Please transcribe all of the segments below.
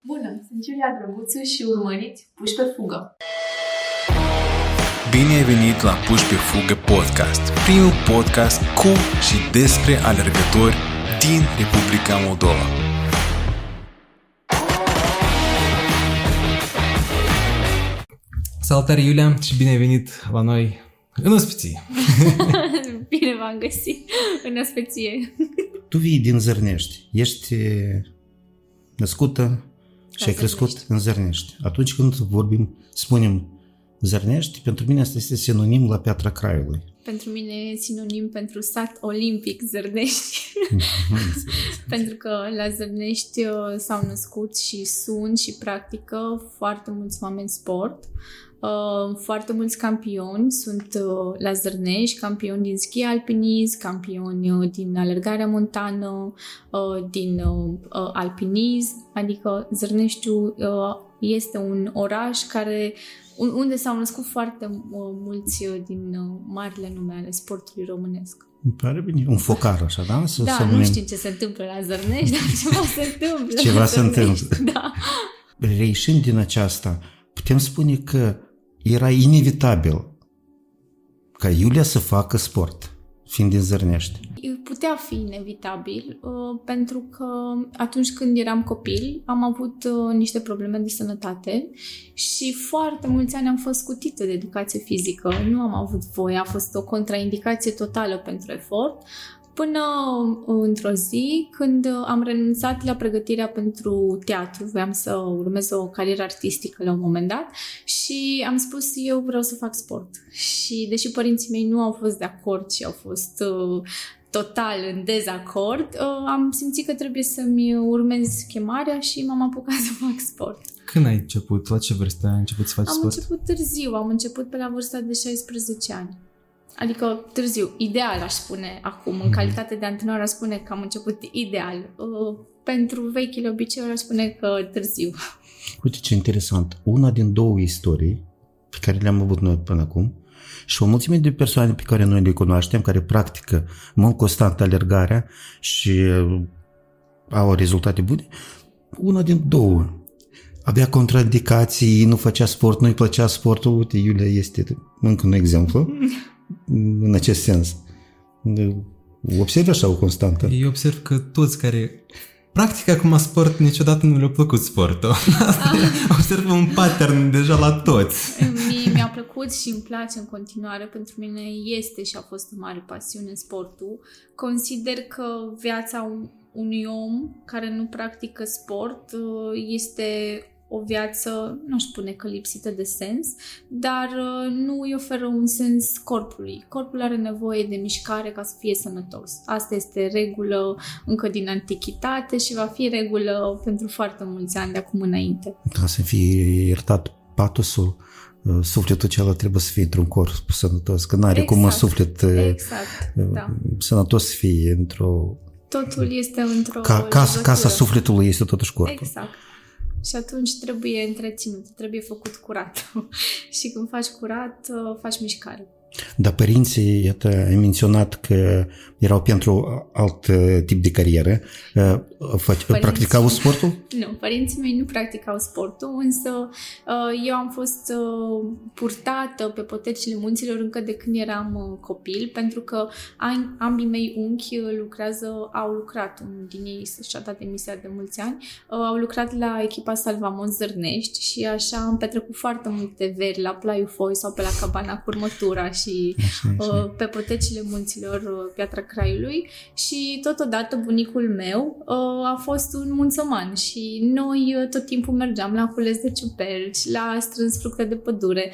Bună, sunt Iulia Drăguțu și urmăriți Puși pe fugă. Bine ai venit la Puși pe fugă podcast, primul podcast cu și despre alergători din Republica Moldova. Salutare Iulia și bine ai venit la noi în ospiție. Bine v-am găsit în ospeție. Tu vii din Zărnești, ești născută și La ai crescut Zărnești. în Zărnești. Atunci când vorbim, spunem Zărnești, pentru mine asta este sinonim la Piatra Craiului. Pentru mine e sinonim pentru sat olimpic Zărnești. pentru că la Zărnești uh, s-au născut și sunt și practică foarte mulți oameni sport. Uh, foarte mulți campioni sunt uh, la Zărnești, campioni din schi alpinism, campioni uh, din alergarea montană, uh, din uh, uh, alpinism, adică Zărneștiul uh, este un oraș care un- unde s-au născut foarte uh, mulți uh, din uh, marile nume ale sportului românesc. Îmi pare bine. Un focar, așa, da? Să, Da, să nu numim- știm ce se întâmplă la Zărnești, dar ceva se întâmplă. Ceva la se Zărnești, întâmplă. Da. Reișind din aceasta, putem spune că era inevitabil ca Iulia să facă sport, fiind din Zărnești. Putea fi inevitabil, uh, pentru că atunci când eram copil am avut uh, niște probleme de sănătate și foarte mulți ani am fost scutită de educație fizică. Nu am avut voie, a fost o contraindicație totală pentru efort. Până uh, într-o zi, când uh, am renunțat la pregătirea pentru teatru, voiam să urmez o carieră artistică la un moment dat și am spus eu vreau să fac sport. Și deși părinții mei nu au fost de acord și au fost uh, total în dezacord, uh, am simțit că trebuie să-mi urmez chemarea și m-am apucat să fac sport. Când ai început? La ce vârstă ai început să faci Am sport? început târziu, am început pe la vârsta de 16 ani. Adică târziu, ideal aș spune acum, în calitate de antrenor aș spune că am început ideal. Uh, Pentru vechile obiceiuri aș spune că târziu. Uite ce interesant. Una din două istorii pe care le-am avut noi până acum și o mulțime de persoane pe care noi le cunoaștem, care practică în mod constant alergarea și uh, au rezultate bune, una din două. Avea contraindicații, nu făcea sport, nu-i plăcea sportul. Uite, Iulia este încă un exemplu în acest sens. Observi așa o constantă. Eu observ că toți care practică acum sport niciodată nu le-a plăcut sportul. Asta e- observ un pattern deja la toți. Mie mi-a plăcut și îmi place în continuare. Pentru mine este și a fost o mare pasiune sportul. Consider că viața un- unui om care nu practică sport uh, este o viață, nu aș spune că lipsită de sens, dar uh, nu îi oferă un sens corpului. Corpul are nevoie de mișcare ca să fie sănătos. Asta este regulă încă din antichitate și va fi regulă pentru foarte mulți ani de acum înainte. Ca să fie iertat patosul, uh, sufletul acela trebuie să fie într-un corp sănătos, că n-are cum un Exact. suflet uh, Exact, uh, da. sănătos să fie într-o... Totul este într-o Ca, casa, legătură. casa sufletului este totuși corpul. Exact. Și atunci trebuie întreținut, trebuie făcut curat. și când faci curat, uh, faci mișcare. Dar părinții, iată, ai menționat că erau pentru alt uh, tip de carieră. Uh, fac- Practicau sportul? Nu, părinții mei nu practicau sportul, însă uh, eu am fost uh, purtată pe potecile munților încă de când eram uh, copil, pentru că am- ambii mei unchi uh, lucrează, au lucrat, unul din ei și-a dat demisia de mulți ani, uh, au lucrat la echipa Salvamont Zărnești și așa am petrecut foarte multe veri la Plaiu Foi sau pe la Cabana Curmătura și Așa, așa. uh, pe potecile munților uh, Piatra Craiului și totodată bunicul meu uh, a fost un munțăman și noi uh, tot timpul mergeam la cules de ciuperci, la strâns fructe de pădure.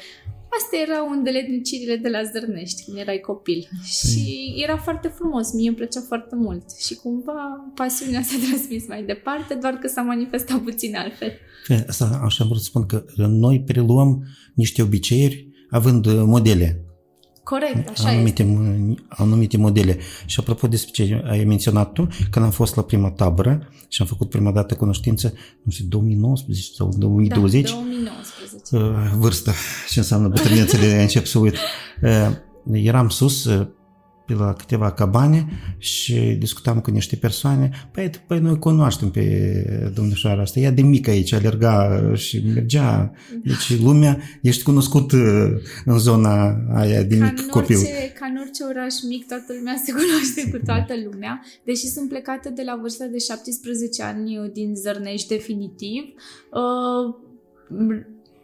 Astea erau îndeletnicirile de la Zărnești când erai copil și era foarte frumos, mie îmi plăcea foarte mult și cumva pasiunea s-a transmis mai departe, doar că s-a manifestat puțin altfel. E, Asta așa am vrut să spun că noi preluăm niște obiceiuri având uh, modele Corect, așa anumite, este. anumite modele. Și apropo despre ce ai menționat tu, când am fost la prima tabără și am făcut prima dată cunoștință, nu știu, 2019 sau 2020, Da, 2019. uh, vârstă, ce înseamnă bătrânețele, încep să uit. Uh, Eram sus, uh, pe la câteva cabane și discutam cu niște persoane. Păi, păi noi cunoaștem pe domnișoara asta. Ea de mică aici alerga și mergea. Deci lumea, ești cunoscut uh, în zona aia de ca mic în copil. Orice, ca în orice oraș mic, toată lumea se cunoaște cu toată lumea. Deși sunt plecată de la vârsta de 17 ani uh, din Zărnești definitiv, uh,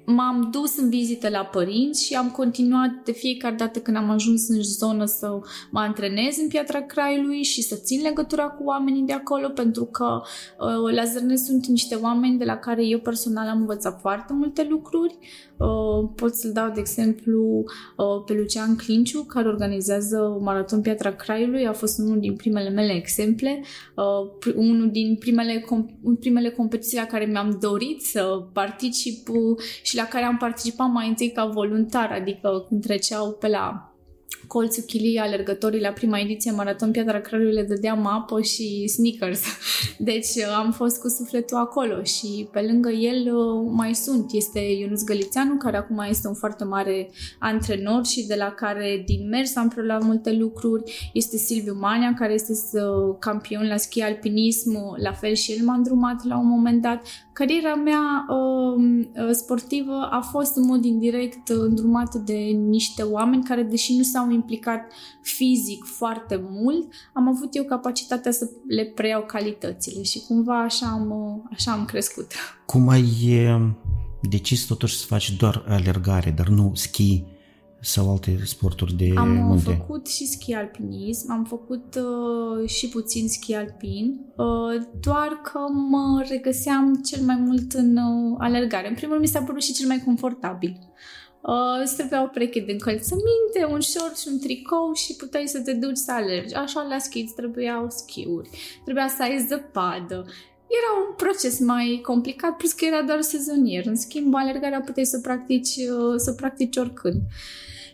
m-am dus în vizită la părinți și am continuat de fiecare dată când am ajuns în zonă să mă antrenez în Piatra Craiului și să țin legătura cu oamenii de acolo pentru că uh, la Zărnești sunt niște oameni de la care eu personal am învățat foarte multe lucruri. Uh, pot să-l dau de exemplu uh, pe Lucian Clinciu care organizează Maraton Piatra Craiului, a fost unul din primele mele exemple, uh, unul din primele, com- primele competiții la care mi-am dorit să particip uh, și la care am participat mai întâi ca voluntar, adică când treceau pe la colțul chilii alergătorii la prima ediție Maraton Piatra Craiului le dădeam apă și sneakers. Deci uh, am fost cu sufletul acolo și pe lângă el uh, mai sunt. Este Ionuț Gălițeanu, care acum este un foarte mare antrenor și de la care din mers am preluat multe lucruri. Este Silviu Mania, care este uh, campion la schi alpinism, la fel și el m-a îndrumat la un moment dat. Cariera mea uh, sportivă a fost în mod indirect îndrumată de niște oameni care, deși nu s-au implicat fizic foarte mult, am avut eu capacitatea să le preiau calitățile și cumva așa am, așa am crescut. Cum ai decis totuși să faci doar alergare, dar nu schi sau alte sporturi de am munte? Am făcut și schi alpinism, am făcut uh, și puțin schi alpin, uh, doar că mă regăseam cel mai mult în uh, alergare. În primul rând mi s-a părut și cel mai confortabil. Uh, îți trebuia o pereche de încălțăminte, un short și un tricou și puteai să te duci să alergi. Așa la schi îți trebuiau schiuri, trebuia să ai zăpadă. Era un proces mai complicat, plus că era doar sezonier. În schimb, alergarea puteai să practici, uh, să practici oricând.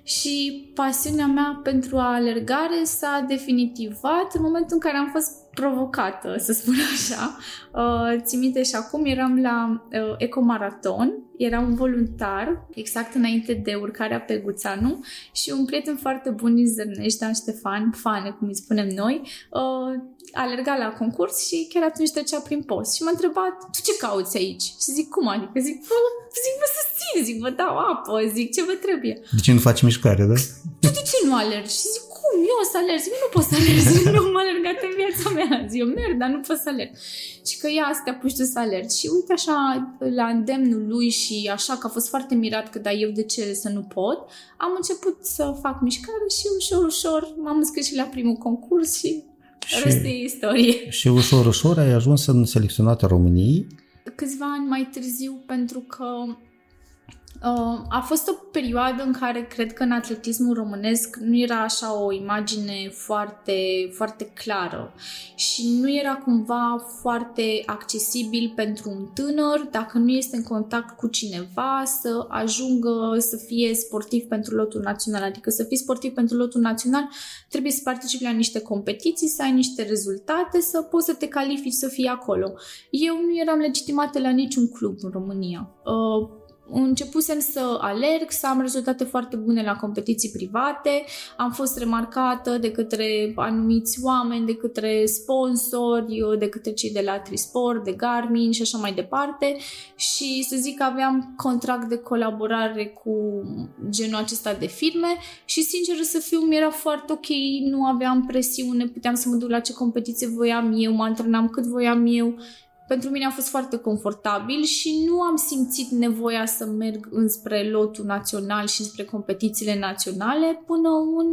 Și pasiunea mea pentru alergare s-a definitivat în momentul în care am fost provocată, să spun așa. Uh, țin minte și acum eram la uh, Ecomaraton, era un voluntar, exact înainte de urcarea pe Guțanu și un prieten foarte bun din Zărnești, Dan Ștefan, fane, cum îi spunem noi, uh, alerga la concurs și chiar atunci trecea prin post și m-a întrebat, tu ce cauți aici? Și zic, cum adică? Zic, vă, zic, vă susțin, zic, vă dau apă, zic, ce vă trebuie? De ce nu faci mișcare, da? Tu de ce nu alergi? Și zic, cum? Eu o să alerg. Zic, nu pot să alerg. Zic, nu am alergat în viața mea. Zic, eu merg, dar nu pot să alerg. Și că ia să te apuci tu să alergi. Și uite așa, la îndemnul lui și așa că a fost foarte mirat că da, eu de ce să nu pot, am început să fac mișcare și ușor, ușor m-am înscris și la primul concurs și și, Restul e istorie. Și ușor, ușor ai ajuns în selecționată României? Câțiva ani mai târziu, pentru că Uh, a fost o perioadă în care cred că în atletismul românesc nu era așa o imagine foarte, foarte clară și nu era cumva foarte accesibil pentru un tânăr dacă nu este în contact cu cineva să ajungă să fie sportiv pentru lotul național. Adică să fii sportiv pentru lotul național trebuie să participi la niște competiții, să ai niște rezultate, să poți să te califici să fii acolo. Eu nu eram legitimată la niciun club în România. Uh, începusem să alerg, să am rezultate foarte bune la competiții private, am fost remarcată de către anumiți oameni, de către sponsori, de către cei de la Trisport, de Garmin și așa mai departe. Și să zic că aveam contract de colaborare cu genul acesta de firme și sincer să fiu, mi era foarte ok, nu aveam presiune, puteam să mă duc la ce competiție voiam eu, mă antrenam cât voiam eu pentru mine a fost foarte confortabil și nu am simțit nevoia să merg înspre lotul național și spre competițiile naționale până, un,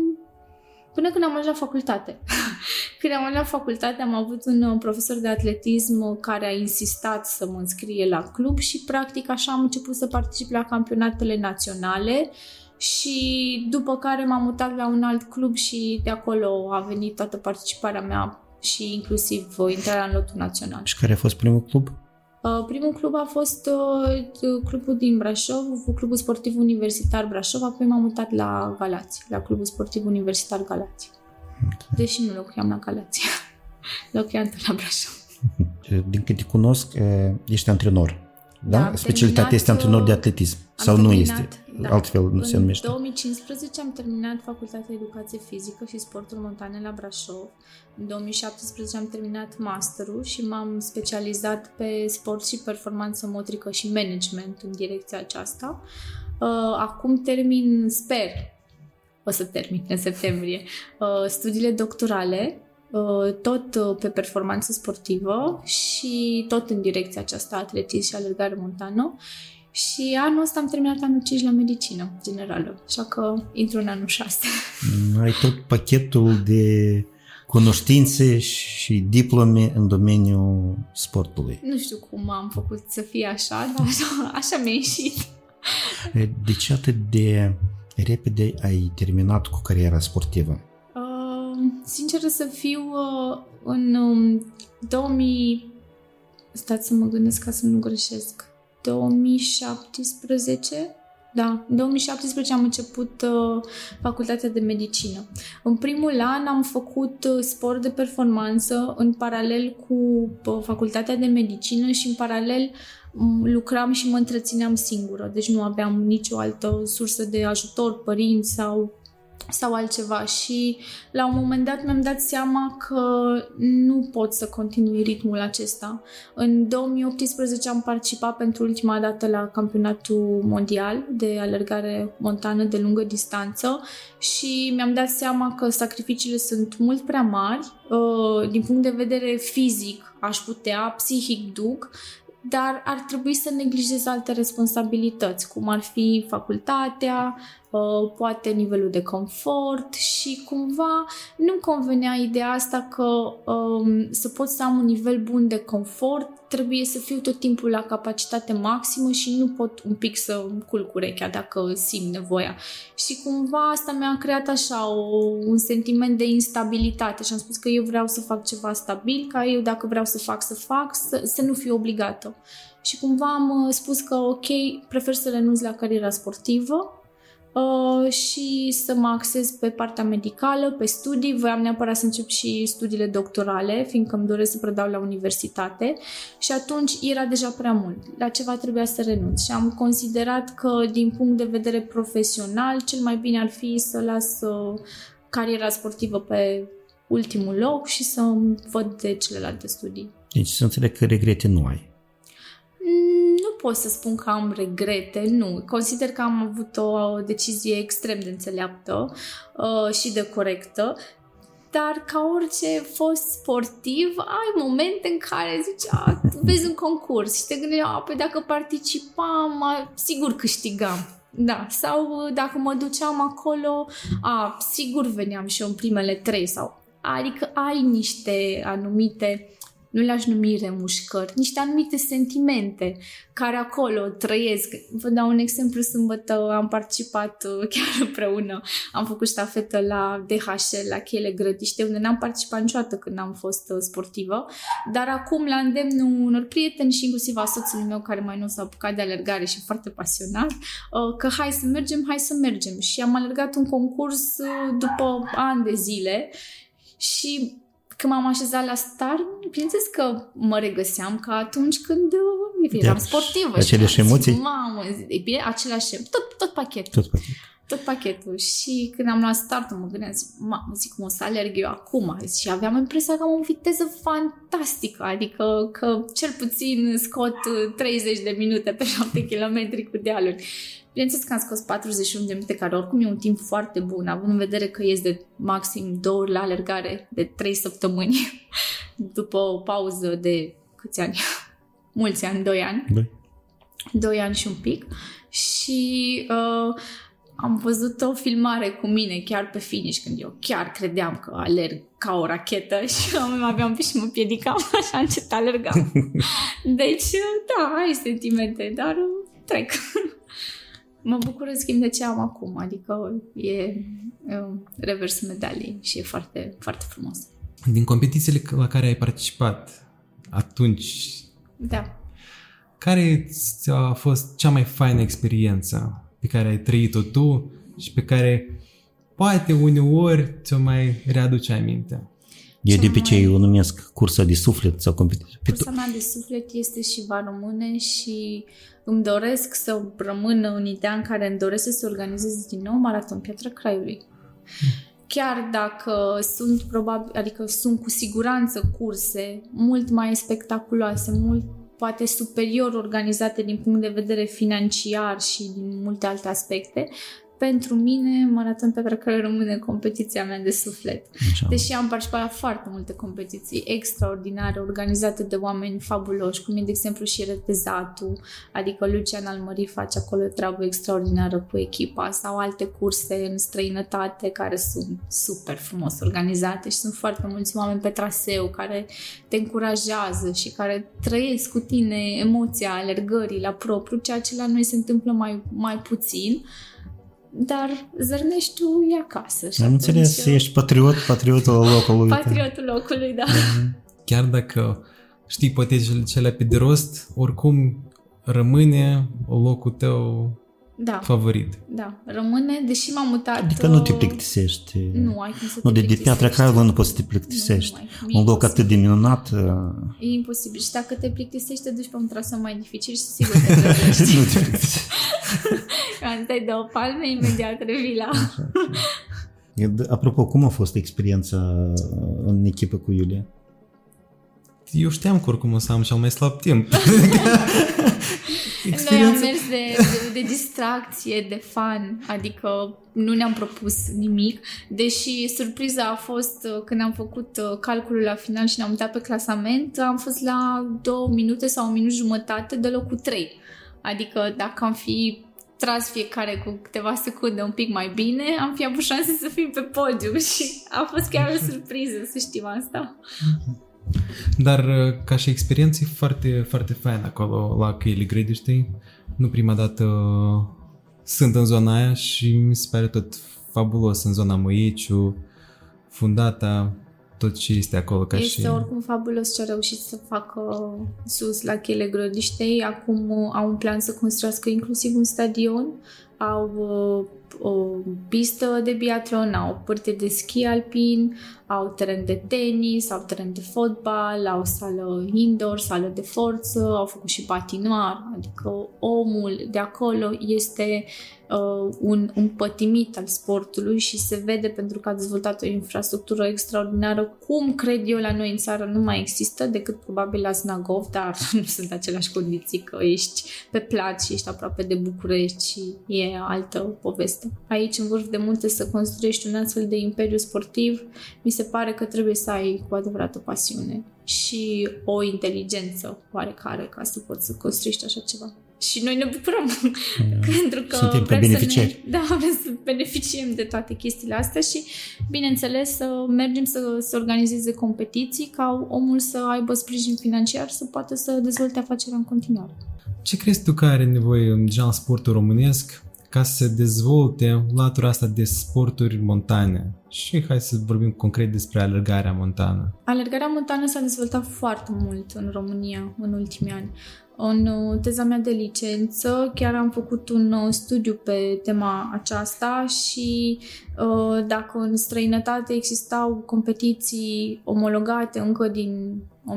până când am ajuns la facultate. când am ajuns la facultate am avut un profesor de atletism care a insistat să mă înscrie la club și practic așa am început să particip la campionatele naționale și după care m-am mutat la un alt club și de acolo a venit toată participarea mea și inclusiv uh, intrarea în lotul național. Și care a fost primul club? Uh, primul club a fost uh, clubul din Brașov, clubul sportiv universitar Brașov, apoi m-am mutat la Galați, la clubul sportiv universitar Galați. Deși nu locuiam la Galați, locuiam tot la Brașov. Din câte cunosc, ești antrenor. Da? da Specialitatea este antrenor de atletism. Sau terminat, nu este? Da. altfel nu se În numește. 2015 am terminat Facultatea de Educație Fizică și Sporturi Montane la Brașov. În 2017 am terminat masterul și m-am specializat pe sport și performanță motrică și management în direcția aceasta. Uh, Acum termin, sper, o să termin în septembrie, uh, studiile doctorale, uh, tot uh, pe performanță sportivă și tot în direcția aceasta, atletism și alergare montană. Și anul ăsta am terminat anul 5 la medicină generală, așa că intru în anul 6. Ai tot pachetul de cunoștințe și diplome în domeniul sportului. Nu știu cum am făcut să fie așa, dar așa, așa mi-a ieșit. De ce atât de repede ai terminat cu cariera sportivă? Uh, sinceră să fiu, uh, în um, 2000... Stați să mă gândesc ca să nu greșesc. 2017? Da, în 2017 am început uh, facultatea de medicină. În primul an am făcut uh, sport de performanță în paralel cu uh, facultatea de medicină și în paralel m, lucram și mă întrețineam singură, deci nu aveam nicio altă sursă de ajutor, părinți sau sau altceva și la un moment dat mi-am dat seama că nu pot să continui ritmul acesta. În 2018 am participat pentru ultima dată la campionatul mondial de alergare montană de lungă distanță și mi-am dat seama că sacrificiile sunt mult prea mari. Uh, Din punct de vedere fizic aș putea, psihic duc, dar ar trebui să neglijez alte responsabilități, cum ar fi facultatea, uh, poate nivelul de confort și cumva nu-mi convenea ideea asta că um, să pot să am un nivel bun de confort, trebuie să fiu tot timpul la capacitate maximă și nu pot un pic să îmi culc urechea dacă simt nevoia. Și cumva asta mi-a creat așa o, un sentiment de instabilitate și am spus că eu vreau să fac ceva stabil, ca eu dacă vreau să fac, să fac, să, să nu fiu obligată. Și cumva am uh, spus că ok, prefer să renunț la cariera sportivă uh, și să mă axez pe partea medicală, pe studii. Voiam neapărat să încep și studiile doctorale, fiindcă îmi doresc să predau la universitate și atunci era deja prea mult. La ceva trebuia să renunț și am considerat că din punct de vedere profesional cel mai bine ar fi să las uh, cariera sportivă pe ultimul loc și să văd de celelalte studii. Deci să înțeleg că regrete nu ai. Mm, Nu pot să spun că am regrete, nu. Consider că am avut o decizie extrem de înțeleaptă uh, și de corectă, dar ca orice fost sportiv, ai momente în care zici, a, vezi un concurs și te gândești, a, păi dacă participam, a, sigur câștigam. Da, sau uh, dacă mă duceam acolo, a, sigur veneam și eu în primele trei sau Adică ai niște anumite nu le-aș numi remușcări, niște anumite sentimente care acolo trăiesc. Vă dau un exemplu, sâmbătă am participat uh, chiar împreună, am făcut ștafetă la DHL, la Chele Grădiște, unde n-am participat niciodată când am fost uh, sportivă, dar acum la îndemnul unor prieteni și inclusiv a soțului meu care mai nou s-a apucat de alergare și e foarte pasionat, uh, că hai să mergem, hai să mergem. Și am alergat un concurs uh, după ani de zile și când m-am așezat la start, bineînțeles că mă regăseam ca atunci când uh, eram Deci, sportivă. aceleași și am zis, emoții? Mamă, e bine, același, tot, tot pachetul. Tot pachetul. Tot pachetul. Și când am luat startul, mă gândeam, zic, mamă, zic, cum o să alerg eu acum? Și aveam impresia că am o viteză fantastică, adică că cel puțin scot uh, 30 de minute pe 7 km cu dealuri. Bineînțeles că am scos 41 de minute, care oricum e un timp foarte bun, având în vedere că ies de maxim două ori la alergare de 3 săptămâni, după o pauză de câți ani? Mulți ani, 2 ani. Doi. 2 ani și un pic. Și uh, am văzut o filmare cu mine chiar pe finish, când eu chiar credeam că alerg ca o rachetă și aveam un pic și mă piedicam, așa încet alergam. Deci, da, ai sentimente, dar uh, trec. Mă bucur în schimb de ce am acum, adică e uh, revers medalii și e foarte, foarte frumos. Din competițiile la care ai participat atunci, Da. care ți-a fost cea mai faină experiență pe care ai trăit-o tu și pe care poate uneori ți-o mai readuce aminte? Eu Cea de obicei mai- o numesc cursa de suflet sau competiție. Cursa mea de suflet este și va rămâne și îmi doresc să rămână în ideea în care îmi doresc să se organizeze din nou Maraton Piatra Craiului. Chiar dacă sunt probabil, adică sunt cu siguranță curse mult mai spectaculoase, mult poate superior organizate din punct de vedere financiar și din multe alte aspecte, pentru mine Maraton Piatra Craiului rămâne competiția mea de suflet. Așa. Deși am participat la foarte multe competiții extraordinare organizate de oameni fabuloși, cum e de exemplu și Retezatu, adică Lucian Almării face acolo treabă extraordinară cu echipa sau alte curse în străinătate care sunt super frumos organizate și sunt foarte mulți oameni pe traseu care te încurajează și care trăiesc cu tine emoția alergării la propriu, ceea ce la noi se întâmplă mai, mai puțin. Dar Zărneștiul e acasă. și Am atunci, înțeles, ești patriot, patriotul locului. Patriotul locului, da. Chiar dacă știi poate cele- cele pe de rost, oricum rămâne locul tău Da, favorit. da. Rămâne, deși m-am mutat... Adică nu te uh, plictisești. Nu, ai cum să Nu, te de, de Piatra plictisești. Craiului nu poți să te plictisești. Nu, nu ai. Un loc E atât de minunat, uh, E imposibil. Și dacă te plictisești, te duci pe un traseu mai dificil și sigur te trezești. nu te plictisești. Când te dă o palme, imediat revii la... E, d- Apropo, cum a fost experiența în echipă cu Iulia? Eu știam că oricum o să am cel mai slab timp. Noi am mers de, de, de distracție, de fan, adică nu ne-am propus nimic, deși surpriza a fost uh, când am făcut uh, calculul la final și ne-am uitat pe clasament, am fost la două minute sau un minut jumătate de locul 3. Adică dacă am fi tras fiecare cu câteva secunde un pic mai bine, am fi avut șanse să fim pe podium și a fost chiar o surpriză să știm asta. Dar uh, ca și experiență e foarte, foarte fain acolo la căile grede, știi? Nu prima dată uh, sunt în zona aia și mi se pare tot fabulos în zona Măieciu, Fundata, tot ce este acolo ca Este și... oricum fabulos ce au reușit să facă sus la Chele Grădiștei. Acum uh, au un plan să construiască inclusiv un stadion, au uh, o pistă de biatlon, au pârte de schi alpin, au teren de tenis, au teren de fotbal, au sală indoor, sală de forță, au făcut și patinoar, adică omul de acolo este uh, un, un pătimit al sportului și se vede pentru că a dezvoltat o infrastructură extraordinară, cum cred eu la noi în țară nu mai există decât probabil la Snagov, dar nu sunt aceleași condiții că ești pe plat și ești aproape de București și e altă poveste. Aici în vârf de munte să construiești un astfel de imperiu sportiv, mi se pare că trebuie să ai cu adevărat o pasiune și o inteligență oarecare ca să poți să construiești așa ceva. Și noi ne bucurăm pentru că Suntem vrem beneficiari. Să ne, da, vrem să beneficiem de toate chestiile astea și, bineînțeles, să mergem să se organizeze competiții ca omul să aibă sprijin financiar să poată să dezvolte afacerea în continuare. Ce crezi tu că are nevoie deja în sportul românesc ca să se dezvolte latura asta de sporturi montane? Și hai să vorbim concret despre alergarea montană. Alergarea montană s-a dezvoltat foarte mult în România în ultimii ani. În uh, teza mea de licență chiar am făcut un uh, studiu pe tema aceasta și uh, dacă în străinătate existau competiții omologate încă din 1986-1985,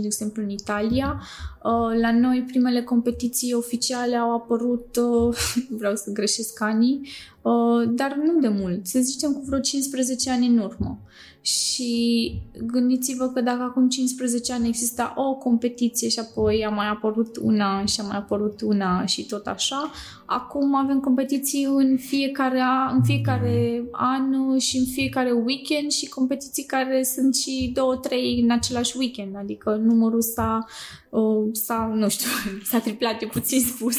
de exemplu în Italia, uh, la noi primele competiții oficiale au apărut, uh, vreau să greșesc anii, uh, dar nu de mult, să zicem cu vreo 15 ani în urmă. Și gândiți-vă că dacă acum 15 ani exista o competiție și apoi a mai apărut una și a mai apărut una și tot așa, acum avem competiții în fiecare, a, în fiecare an și în fiecare weekend și competiții care sunt și două, trei în același weekend, adică numărul s-a, uh, s-a nu știu, s-a triplat, e puțin spus,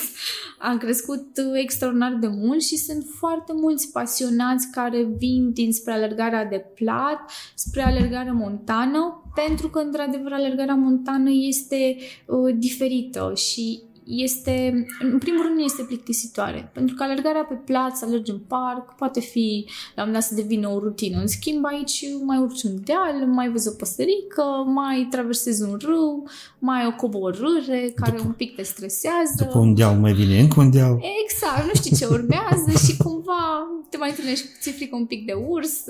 a crescut uh, extraordinar de mult și sunt foarte mulți pasionați care vin dinspre alergarea de plat spre alergarea montană, pentru că, într-adevăr, alergarea montană este uh, diferită și este, în primul rând, nu este plictisitoare. Pentru că alergarea pe plață, alergi în parc, poate fi, la un dat să devină o rutină. În schimb, aici mai urci un deal, mai vezi o păsărică, mai traversezi un râu, mai ai o coborâre care după, un pic te stresează. După un deal mai vine încă un deal. Exact, nu știi ce urmează și cumva te mai întâlnești, ți frică un pic de urs,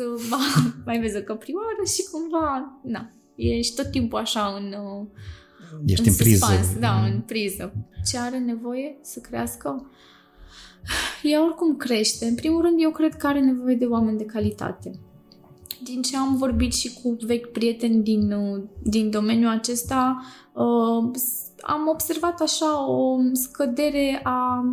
mai vezi o căprioară și cumva, na, ești tot timpul așa în Ești în, în priză. Suspans, da, în priză. Ce are nevoie să crească? Ea oricum crește. În primul rând, eu cred că are nevoie de oameni de calitate. Din ce am vorbit și cu vechi prieteni din, din domeniul acesta, uh, am observat așa o scădere a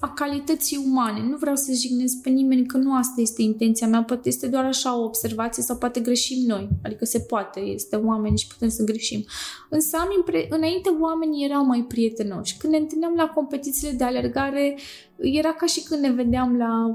a calității umane. Nu vreau să jignesc pe nimeni că nu asta este intenția mea, poate este doar așa o observație sau poate greșim noi. Adică se poate, este oameni și putem să greșim. Însă am impre- înainte oamenii erau mai prietenoși. Când ne întâlneam la competițiile de alergare, era ca și când ne vedeam la,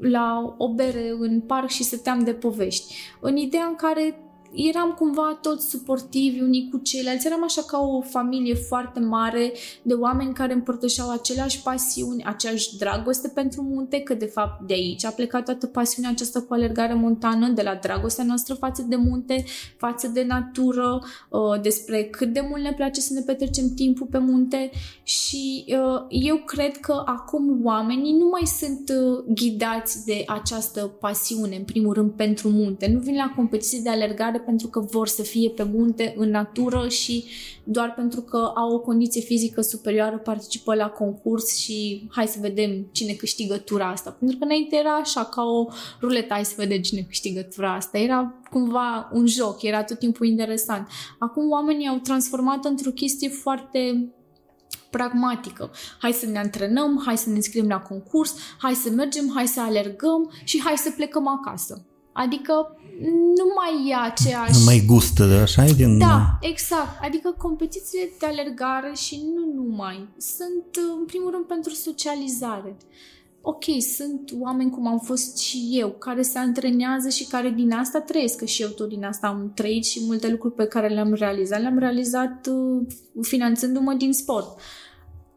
la o bere în parc și stăteam de povești. În ideea în care eram cumva toți suportivi unii cu ceilalți, eram așa ca o familie foarte mare de oameni care împărtășeau aceleași pasiuni, aceeași dragoste pentru munte, că de fapt de aici a plecat toată pasiunea aceasta cu alergare montană, de la dragostea noastră față de munte, față de natură, uh, despre cât de mult ne place să ne petrecem timpul pe munte. Și uh, eu cred că acum oamenii nu mai sunt uh, ghidați de această pasiune, în primul rând pentru munte, nu vin la competiții de alergare pentru că vor să fie pe munte, în natură și doar pentru că au o condiție fizică superioară participă la concurs și hai să vedem cine câștigă tura asta. Pentru că înainte era așa ca o ruletă, hai să vedem cine câștigă tura asta. Era cumva un joc, era tot timpul interesant. Acum oamenii au transformat într-o chestie foarte pragmatică. Hai să ne antrenăm, hai să ne înscriem la concurs, hai să mergem, hai să alergăm și hai să plecăm acasă. Adică nu mai e aceeași... Nu mai gustă, așa e din... Da, exact. Adică competițiile de alergare și nu numai. Sunt, în primul rând, pentru socializare. Ok, sunt oameni cum am fost și eu, care se antrenează și care din asta trăiesc, că și eu tot din asta am trăit și multe lucruri pe care le-am realizat, le-am realizat uh, finanțându-mă din sport. Uh,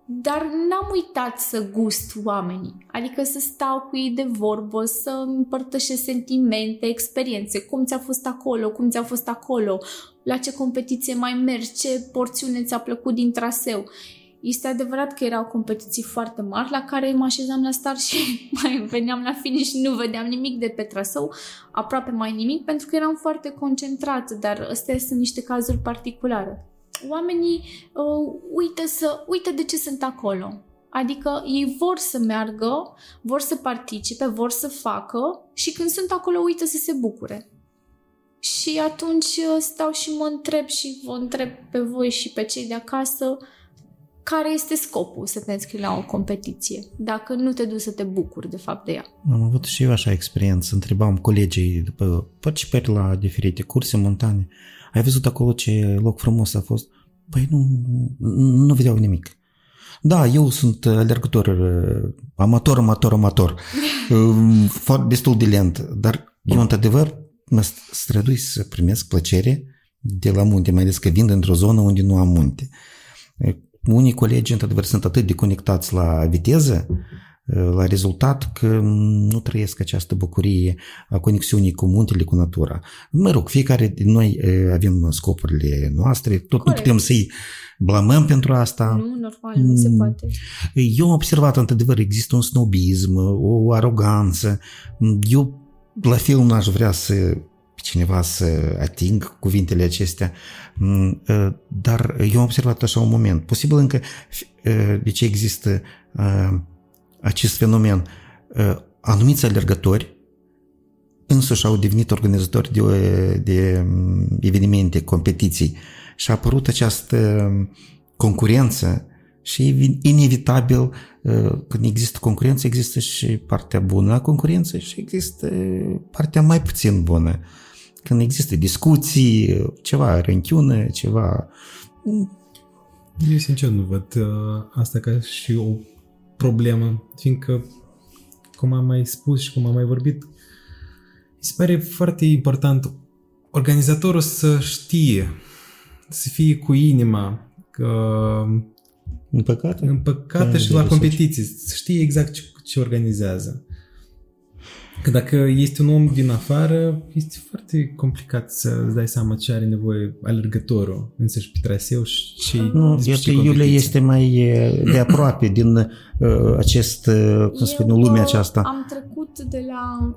dar n-am uitat să gust oamenii, adică să stau cu ei de vorbă, să împărtășesc sentimente, experiențe, cum ți-a fost acolo, cum ți-a fost acolo, la ce competiție mai mergi, ce porțiune ți-a plăcut din traseu. Este adevărat că erau competiții foarte mari la care mă așezam la start și mai veneam la finish și nu vedeam nimic de pe traseu, aproape mai nimic, pentru că eram foarte concentrat, dar astea sunt niște cazuri particulare oamenii uh, uită, să, uită de ce sunt acolo. Adică ei vor să meargă, vor să participe, vor să facă și când sunt acolo uită să se bucure. Și atunci uh, stau și mă întreb și vă întreb pe voi și pe cei de acasă care este scopul să te înscrii la o competiție, dacă nu te duci să te bucuri de fapt de ea. Am avut și eu așa experiență, întrebam colegii după participări la diferite curse montane, ai văzut acolo ce loc frumos a fost? Păi nu, nu vedeau nimic. Da, eu sunt alergător uh, amator, amator, amator. Uh, destul de lent, dar eu într-adevăr mă strădui să primesc plăcere de la munte, mai ales că vin într-o zonă unde nu am munte. Uh, unii colegi, într-adevăr, sunt atât de conectați la viteză, la rezultat că nu trăiesc această bucurie a conexiunii cu muntele, cu natura. Mă rog, fiecare din noi avem scopurile noastre, tot Corect. nu putem să-i blamăm pentru asta. Nu, normal, nu se mm. poate. Eu am observat, într-adevăr, există un snobism, o aroganță. Eu, la fel, n-aș vrea să cineva să ating cuvintele acestea, mm, dar eu am observat așa un moment. Posibil încă, de ce există acest fenomen. Ă, anumiți alergători însuși au devenit organizatori de, de evenimente, competiții și a apărut această concurență și inevitabil ă, când există concurență, există și partea bună a concurenței și există partea mai puțin bună. Când există discuții, ceva renchiune, ceva... Eu sincer nu văd uh, asta ca și o problemă, fiindcă, cum am mai spus și cum am mai vorbit, mi se pare foarte important organizatorul să știe, să fie cu inima, că Împăcată? împăcată Da, și de la research. competiții. Să știi exact ce, ce organizează. Că dacă este un om din afară, este foarte complicat să îți dai seama ce are nevoie alergătorul însăși pe traseu și ce Nu, despre iată, ce Iulia competiție. este mai e, de aproape din uh, acest, uh, cum spune, Eu, lumea uh, aceasta. Am trecut de la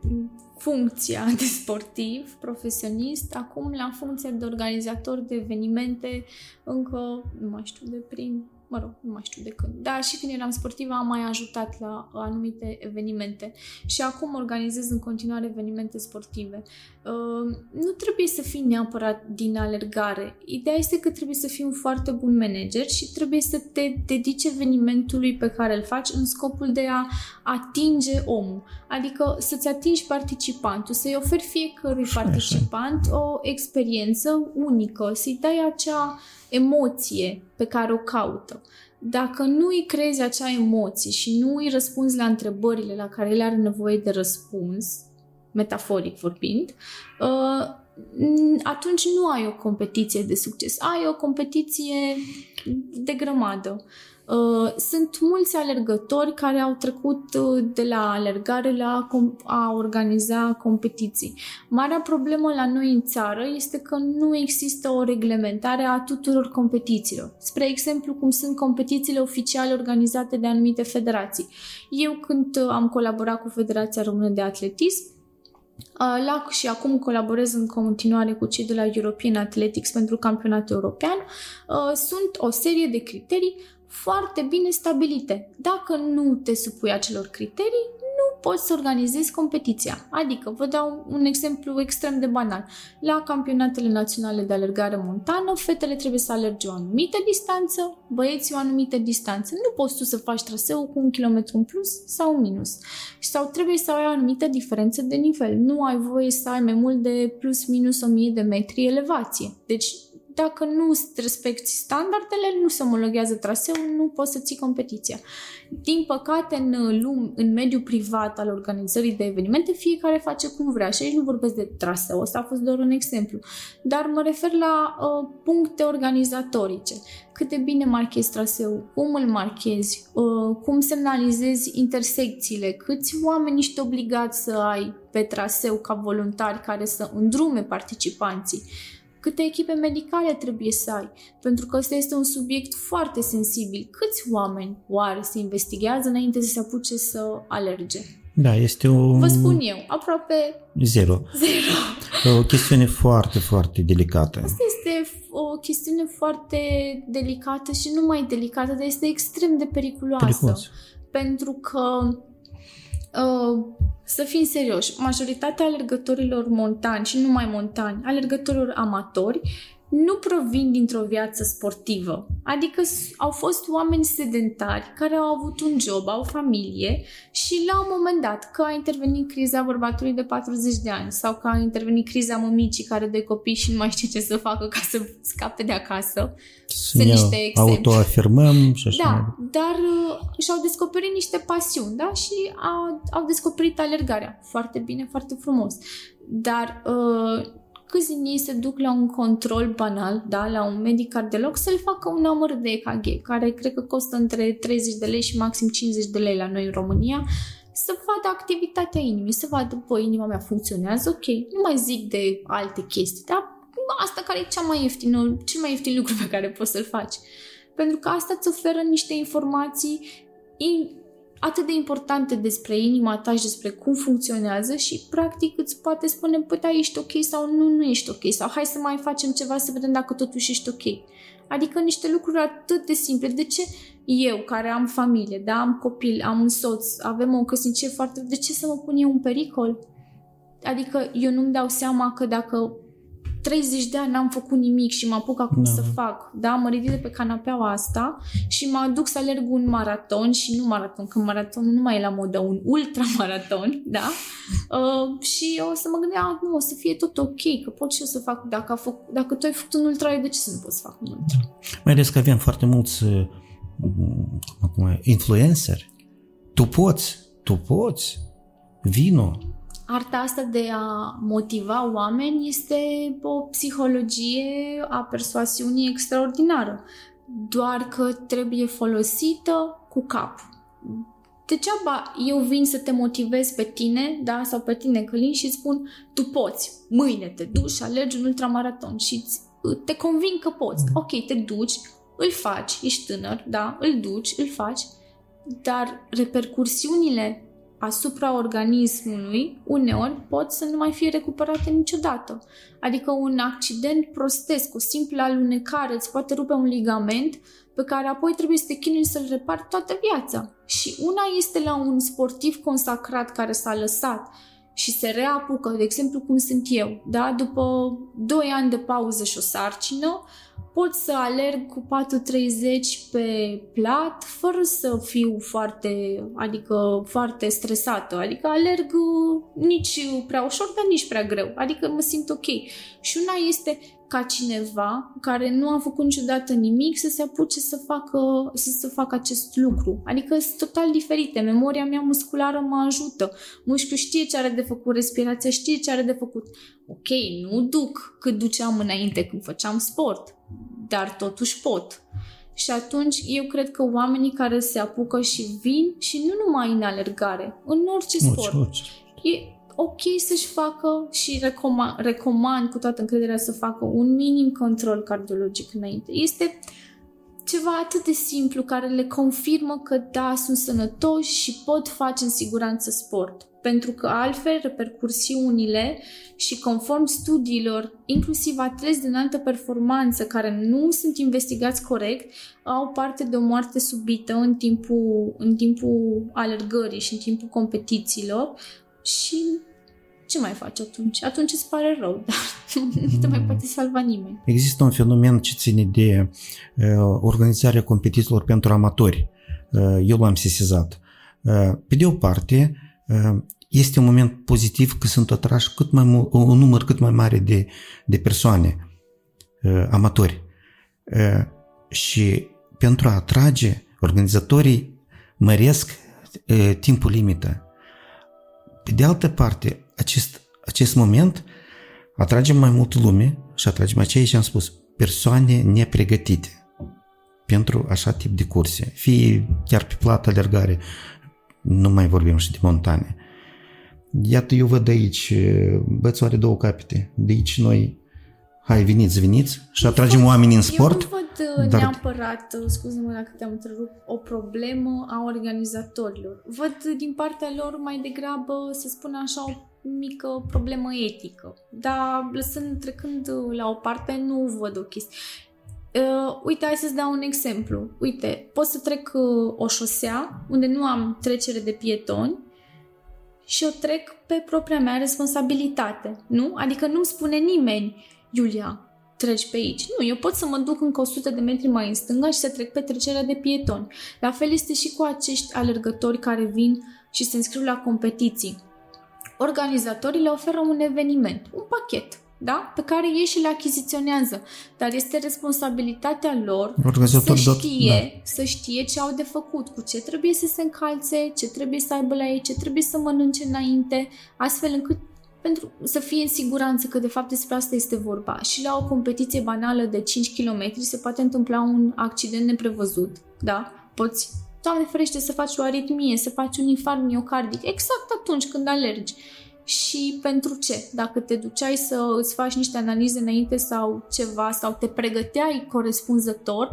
mm, funcția de sportiv, profesionist, acum la funcția de organizator de evenimente, încă nu mai știu de prin, mă rog, nu mai știu de când. Dar și când eram sportivă am mai ajutat la anumite evenimente și acum organizez în continuare evenimente sportive. Uh, nu trebuie să fii neapărat din alergare. Ideea este că trebuie să fii un foarte bun manager și trebuie să te dedici evenimentului pe care îl faci în scopul de a atinge omul. Adică să-ți atingi participantul, să-i oferi fiecărui Așa, participant o experiență unică, să-i dai acea emoție pe care o caută. Dacă nu îi creezi acea emoție și nu îi răspunzi la întrebările la care el are nevoie de răspuns, metaforic vorbind, uh, atunci nu ai o competiție de succes. Ai o competiție de grămadă. Uh, Sunt mulți alergători care au trecut uh, de la alergare la com- a organiza competiții. Marea problemă la noi în țară este că nu există o reglementare a tuturor competițiilor. Spre exemplu, cum sunt competițiile oficiale organizate de anumite federații. Eu când uh, am colaborat cu Federația Română de Atletism, Uh, La, și acum colaborez în continuare cu cei de la European Athletics pentru campionatul european. Uh, Sunt o serie de criterii foarte bine stabilite. Dacă nu te supui acelor criterii, nu poți să organizezi competiția. Adică, vă dau un exemplu extrem de banal. La campionatele naționale de alergare montană, fetele trebuie să alerge o anumită distanță, băieții o anumită distanță. Nu poți tu să faci traseu cu un kilometru în plus sau un minus. Sau trebuie să ai o anumită diferență de nivel. Nu ai voie să ai mai mult de plus minus 1000 de metri elevație. Deci dacă nu respecti standardele, nu se omologhează traseul, nu poți să ții competiția. Din păcate, în, lum, în mediul privat al organizării de evenimente, fiecare face cum vrea și aici nu vorbesc de traseu, ăsta a fost doar un exemplu, dar mă refer la uh, puncte organizatorice. Cât de bine marchezi traseul, cum îl marchezi, uh, cum semnalizezi intersecțiile, câți oameni ești obligat să ai pe traseu ca voluntari care să îndrume participanții câte echipe medicale trebuie să ai, pentru că ăsta este un subiect foarte sensibil. Câți oameni oare se investigează înainte să se apuce să alerge? Da, este o... Vă spun eu, aproape Zero. zero. O chestiune foarte, foarte delicată. Asta este o chestiune foarte delicată și nu mai delicată, dar este extrem de periculoasă. Periculos. Pentru că uh, să fim serioși, majoritatea alergătorilor montani și nu numai montani, alergătorilor amatori, nu provin dintr-o viață sportivă. Adică s- au fost oameni sedentari care au avut un job, au familie și la un moment dat, că a intervenit criza bărbatului de 40 de ani sau că a intervenit criza mămicii care de copii și nu mai știe ce să facă ca să scape de acasă, Să Sunt ne niște exemple. autoafirmăm și așa. mai da, dar uh, și-au descoperit niște pasiuni, da? Și au, au descoperit alergarea. Foarte bine, foarte frumos. Dar uh, câți din ei se duc la un control banal, da? La un medic cardiolog să-l facă un număr de EKG, care cred că costă între 30 de lei și maxim 50 de lei la noi în România, să vadă activitatea inimii, să vadă, bă, inima mea funcționează, ok, nu mai zic de alte chestii, dar asta care e cea mai ieftină, cel mai ieftin lucru pe care poți să-l faci. Pentru că asta îți oferă niște informații in, atât de importante despre inima ta și despre cum funcționează și practic îți poate spune, păi da, ești ok sau nu, nu ești ok sau hai să mai facem ceva să vedem dacă totuși ești ok. Adică niște lucruri atât de simple. De ce eu, care am familie, da, am copil, am un soț, avem o căsnicie foarte... De ce să mă pun eu în pericol? Adică eu nu-mi dau seama că dacă 30 de ani n-am făcut nimic și mă apuc acum Da. să fac, da, mă ridic de pe canapeaua asta și mă aduc să alerg un maraton și nu maraton, că maratonul nu mai e la modă, un ultramaraton, da? Uh, și o să mă gândeam, "Ah, nu, o să fie tot ok, că pot și eu să fac, dacă, a făcut, dacă tu ai făcut un ultra, eu de ce să nu pot să fac un ultra? Mai ales că avem foarte mulți uh, cum, influencer. Tu poți, tu poți, vino. Arta asta de a motiva oameni este o psihologie a persoasiunii extraordinară. doar că trebuie folosită cu cap. Degeaba eu vin să te motivez pe tine, da, sau pe tine, Călin, și îți spun, tu poți, mâine te duci și alergi un ultramaraton și te convin că poți. Mm. Ok, te duci, îl faci, ești tânăr, da, îl duci, îl faci, dar repercursiunile asupra organismului uneori pot să nu mai fie recuperate niciodată. Adică un accident prostesc, o simplă alunecare îți poate rupe un ligament pe care apoi trebuie să te chinui să-l repari toată viața. Și una este la un sportiv consacrat care s-a lăsat și se reapucă, de exemplu cum sunt eu, da? după 2 ani de pauză și o sarcină, pot să alerg cu 4.30 pe plat fără să fiu foarte, adică foarte stresată. Adică alerg nici prea ușor, dar nici prea greu. Adică mă simt ok. Și una este ca cineva care nu a făcut niciodată nimic să se apuce să facă, să, să facă acest lucru. Adică sunt total diferite. Memoria mea musculară mă ajută. Mușchiul știe ce are de făcut, respirația știe ce are de făcut. Ok, nu duc cât duceam înainte când făceam sport, dar totuși pot. Și atunci eu cred că oamenii care se apucă și vin și nu numai în alergare, în orice sport, orice. e ok să-și facă și recomand, recomand cu toată încrederea să facă un minim control cardiologic înainte. Este ceva atât de simplu care le confirmă că da, sunt sănătoși și pot face în siguranță sport. Pentru că altfel repercursiunile și conform studiilor, inclusiv atleți de înaltă performanță care nu sunt investigați corect, au parte de o moarte subită în timpul, în timpul alergării și în timpul competițiilor, și ce mai faci atunci? Atunci îți pare rău, dar nu te mai mm. poate salva nimeni. Există un fenomen ce ține de uh, organizarea competițiilor pentru amatori. Uh, eu l-am sesizat. Uh, pe de o parte, uh, este un moment pozitiv că sunt atrași cât mai mult, un număr cât mai mare de, de persoane uh, amatori. Uh, și pentru a atrage, organizatorii măresc uh, timpul limită pe de altă parte, acest, acest moment atragem mai mult lume și atragem aceea ce am spus, persoane nepregătite pentru așa tip de curse, fie chiar pe plată alergare, nu mai vorbim și de montane. Iată, eu văd aici, bățul are două capete, de aici noi, hai, veniți, veniți și atragem oamenii în sport. Eu nu văd uh, dar... neapărat, uh, scuze-mă dacă te-am întrerupt, o problemă a organizatorilor. Văd din partea lor mai degrabă, să spun așa, o mică problemă etică. Dar lăsând, trecând uh, la o parte, nu văd o chestie. Uh, uite, hai să-ți dau un exemplu. Uite, pot să trec uh, o șosea unde nu am trecere de pietoni și o trec pe propria mea responsabilitate, nu? Adică nu-mi spune nimeni, Iulia, treci pe aici. Nu, eu pot să mă duc încă 100 de metri mai în stânga și să trec pe trecerea de pietoni. La fel este și cu acești alergători care vin și se înscriu la competiții. Organizatorii le oferă un eveniment, un pachet, da? pe care ei și le achiziționează, dar este responsabilitatea lor să știe, da. să știe ce au de făcut, cu ce trebuie să se încalțe, ce trebuie să aibă la ei, ce trebuie să mănânce înainte, astfel încât pentru să fie în siguranță că de fapt despre asta este vorba. Și la o competiție banală de 5 km se poate întâmpla un accident neprevăzut, da? Poți, Doamne ferește, să faci o aritmie, să faci un infarct miocardic, exact atunci când alergi. Și pentru ce? Dacă te duceai să îți faci niște analize înainte sau ceva, sau te pregăteai corespunzător,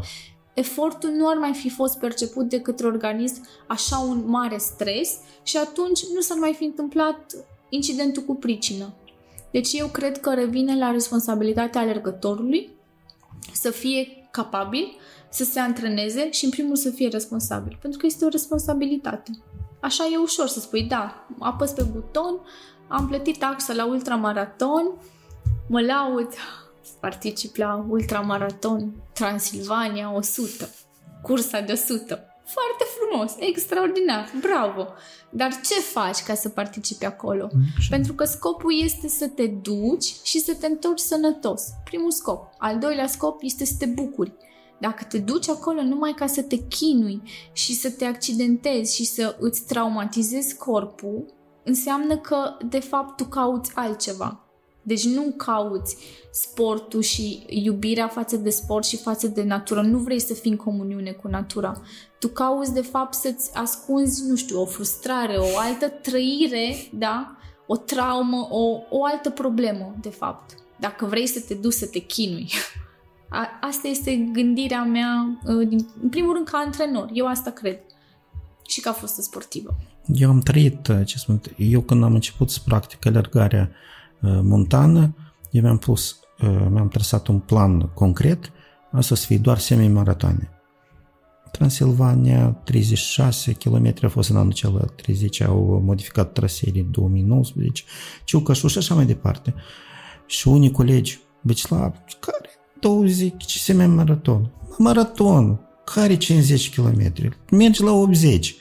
efortul nu ar mai fi fost perceput de către organism așa un mare stres și atunci nu s-ar mai fi întâmplat incidentul cu pricină. Deci eu cred că revine la responsabilitatea alergătorului să fie capabil, să se antreneze și în primul să fie responsabil, pentru că este o responsabilitate. Așa e ușor să spui, da, apăs pe buton, am plătit taxa la ultramaraton, mă laud, particip la ultramaraton Transilvania 100, cursa de 100. Foarte frumos, extraordinar, bravo! Dar ce faci ca să participi acolo? Mm, Pentru că scopul este să te duci și să te întorci sănătos. Primul scop. Al doilea scop este să te bucuri. Dacă te duci acolo numai ca să te chinui și să te accidentezi și să îți traumatizezi corpul, înseamnă că, de fapt, tu cauți altceva. Deci nu cauți sportul și iubirea față de sport și față de natură. Nu vrei să fii în comuniune cu natura. Tu cauți, de fapt, să-ți ascunzi, nu știu, o frustrare, o altă trăire, da? O traumă, o, o altă problemă, de fapt. Dacă vrei să te duci să te chinui. A, asta este gândirea mea, uh, din, în primul rând, ca antrenor. Eu asta cred. Și ca fostă sportivă. Eu am trăit, uh, ce spun, eu când am început să practic alergarea uh, montană, eu mi-am pus, mi-am trasat un plan concret, asta să fie doar semi-maratoane. Transilvania, 36 km a fost în anul acela, 30 au modificat traseele 2019, Ciucășu și așa mai departe. Și unii colegi, Băcislav, care 20 semi-maraton? Maraton, care 50 km? Mergi la 80.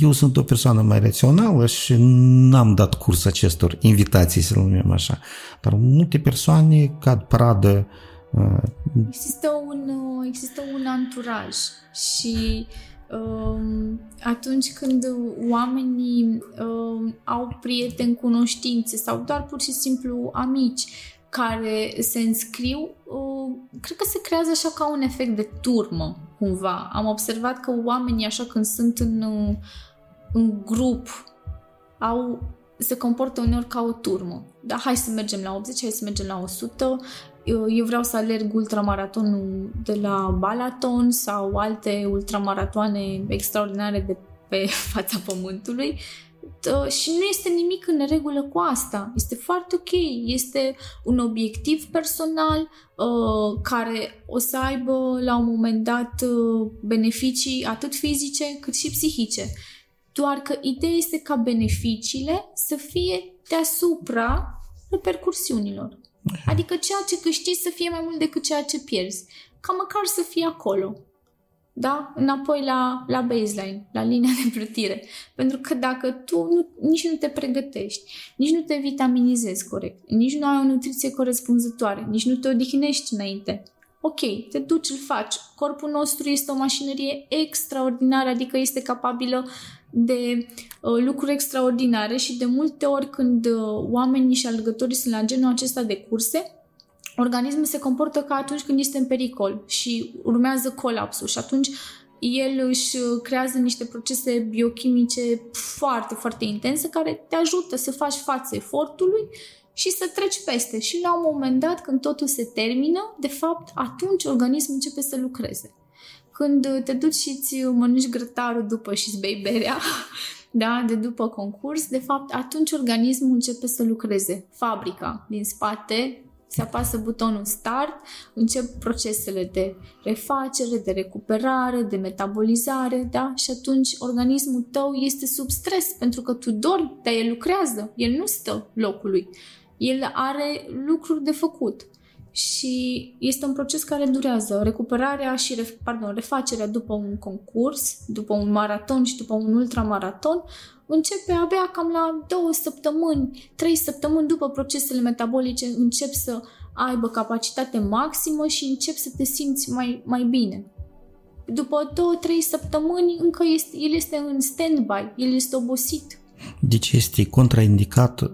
Eu sunt o persoană mai rațională și n-am dat curs acestor invitații, să numim așa. Dar multe persoane cad pradă Există un, există un anturaj și um, atunci când oamenii um, au prieteni, cunoștințe sau doar pur și simplu amici care se înscriu, uh, cred că se creează așa ca un efect de turmă, cumva. Am observat că oamenii, așa când sunt în, în grup, au se comportă uneori ca o turmă. Da, hai să mergem la 80, hai să mergem la 100. Eu, eu vreau să alerg ultramaratonul de la Balaton sau alte ultramaratoane extraordinare de pe fața pământului și nu este nimic în regulă cu asta. Este foarte ok. Este un obiectiv personal uh, care o să aibă la un moment dat uh, beneficii atât fizice cât și psihice. Doar că ideea este ca beneficiile să fie deasupra repercursiunilor. Adică ceea ce câștigi să fie mai mult decât ceea ce pierzi. Ca măcar să fie acolo da? înapoi la, la baseline, la linia de plutire. Pentru că dacă tu nu, nici nu te pregătești, nici nu te vitaminizezi corect, nici nu ai o nutriție corespunzătoare, nici nu te odihnești înainte, ok, te duci, îl faci. Corpul nostru este o mașinărie extraordinară, adică este capabilă de uh, lucruri extraordinare și de multe ori când uh, oamenii și alergătorii sunt la genul acesta de curse, organismul se comportă ca atunci când este în pericol și urmează colapsul și atunci el își creează niște procese biochimice foarte, foarte intense care te ajută să faci față efortului și să treci peste. Și la un moment dat, când totul se termină, de fapt, atunci organismul începe să lucreze. Când te duci și îți mănânci grătarul după și îți bei berea, da, de după concurs, de fapt, atunci organismul începe să lucreze. Fabrica din spate se apasă butonul Start, încep procesele de refacere, de recuperare, de metabolizare, da? Și atunci organismul tău este sub stres pentru că tu dormi, dar el lucrează, el nu stă locului. El are lucruri de făcut și este un proces care durează. Recuperarea și pardon, refacerea după un concurs, după un maraton și după un ultramaraton începe abia cam la două săptămâni, trei săptămâni după procesele metabolice încep să aibă capacitate maximă și încep să te simți mai, mai bine. După două, trei săptămâni încă este, el este în stand-by, el este obosit. Deci este contraindicat uh,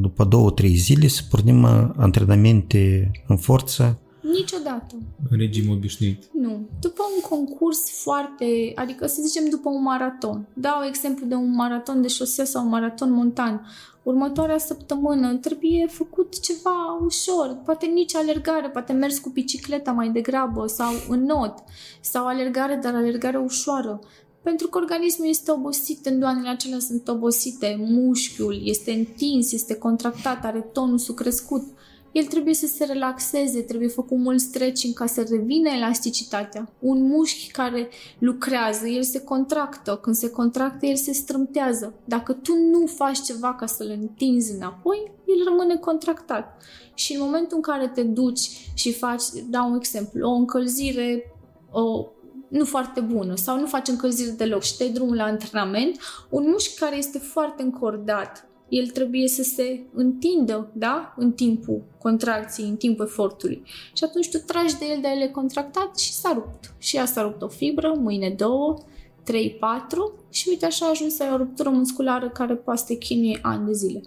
după două, trei zile să pornim uh, antrenamente în forță Niciodată. Regim obișnuit. Nu. După un concurs foarte, adică să zicem după un maraton. Dau exemplu de un maraton de șosea sau un maraton montan. Următoarea săptămână trebuie făcut ceva ușor, poate nici alergare, poate mers cu bicicleta mai degrabă sau în not, sau alergare, dar alergare ușoară. Pentru că organismul este obosit, tendoanele acelea sunt obosite, mușchiul este întins, este contractat, are tonusul crescut el trebuie să se relaxeze, trebuie făcut mult stretching ca să revină elasticitatea. Un mușchi care lucrează, el se contractă. Când se contractă, el se strâmtează. Dacă tu nu faci ceva ca să-l întinzi înapoi, el rămâne contractat. Și în momentul în care te duci și faci, dau un exemplu, o încălzire o, nu foarte bună sau nu faci încălzire deloc și te drumul la antrenament, un mușchi care este foarte încordat el trebuie să se întindă, da? În timpul contracției, în timpul efortului. Și atunci tu tragi de el, de el e contractat și s-a rupt. Și ea s-a rupt o fibră, mâine două, 3-4 și uite așa a ajuns să ai o ruptură musculară care poate să te chinuie ani de zile.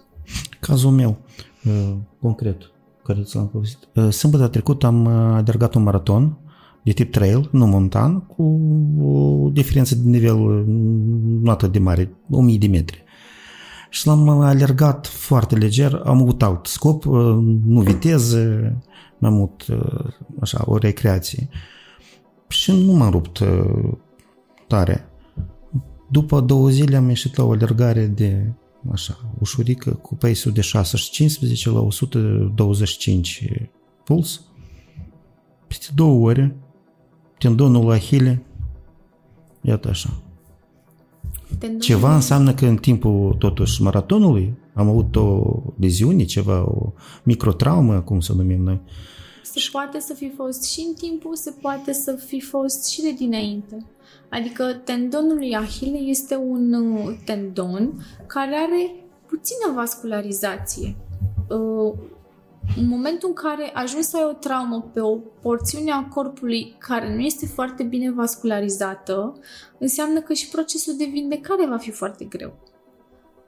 Cazul meu, uh, concret, care ți l-am povestit. Uh, Sâmbătă trecut am uh, alergat un maraton de tip trail, nu montan, cu o diferență de nivel uh, nu atât de mare, 1000 de metri. Și l-am alergat foarte leger, am avut alt scop, uh, nu viteză, mai mult uh, așa, o recreație. Și nu m-am rupt uh, tare. După două zile am ieșit la o alergare de așa, ușurică, cu pace de 6 și 15 la 125 puls. Peste două ore, tendonul la Ahile, iată așa. Tendonul- Ceva înseamnă că în timpul totuși maratonului am avut o leziune, ceva, o microtraumă, cum să numim noi. Se poate să fi fost și în timpul, se poate să fi fost și de dinainte. Adică tendonul lui Ahile este un uh, tendon care are puțină vascularizație. Uh, În momentul în care ajungi să ai o traumă pe o porțiune a corpului care nu este foarte bine vascularizată, înseamnă că și procesul de vindecare va fi foarte greu.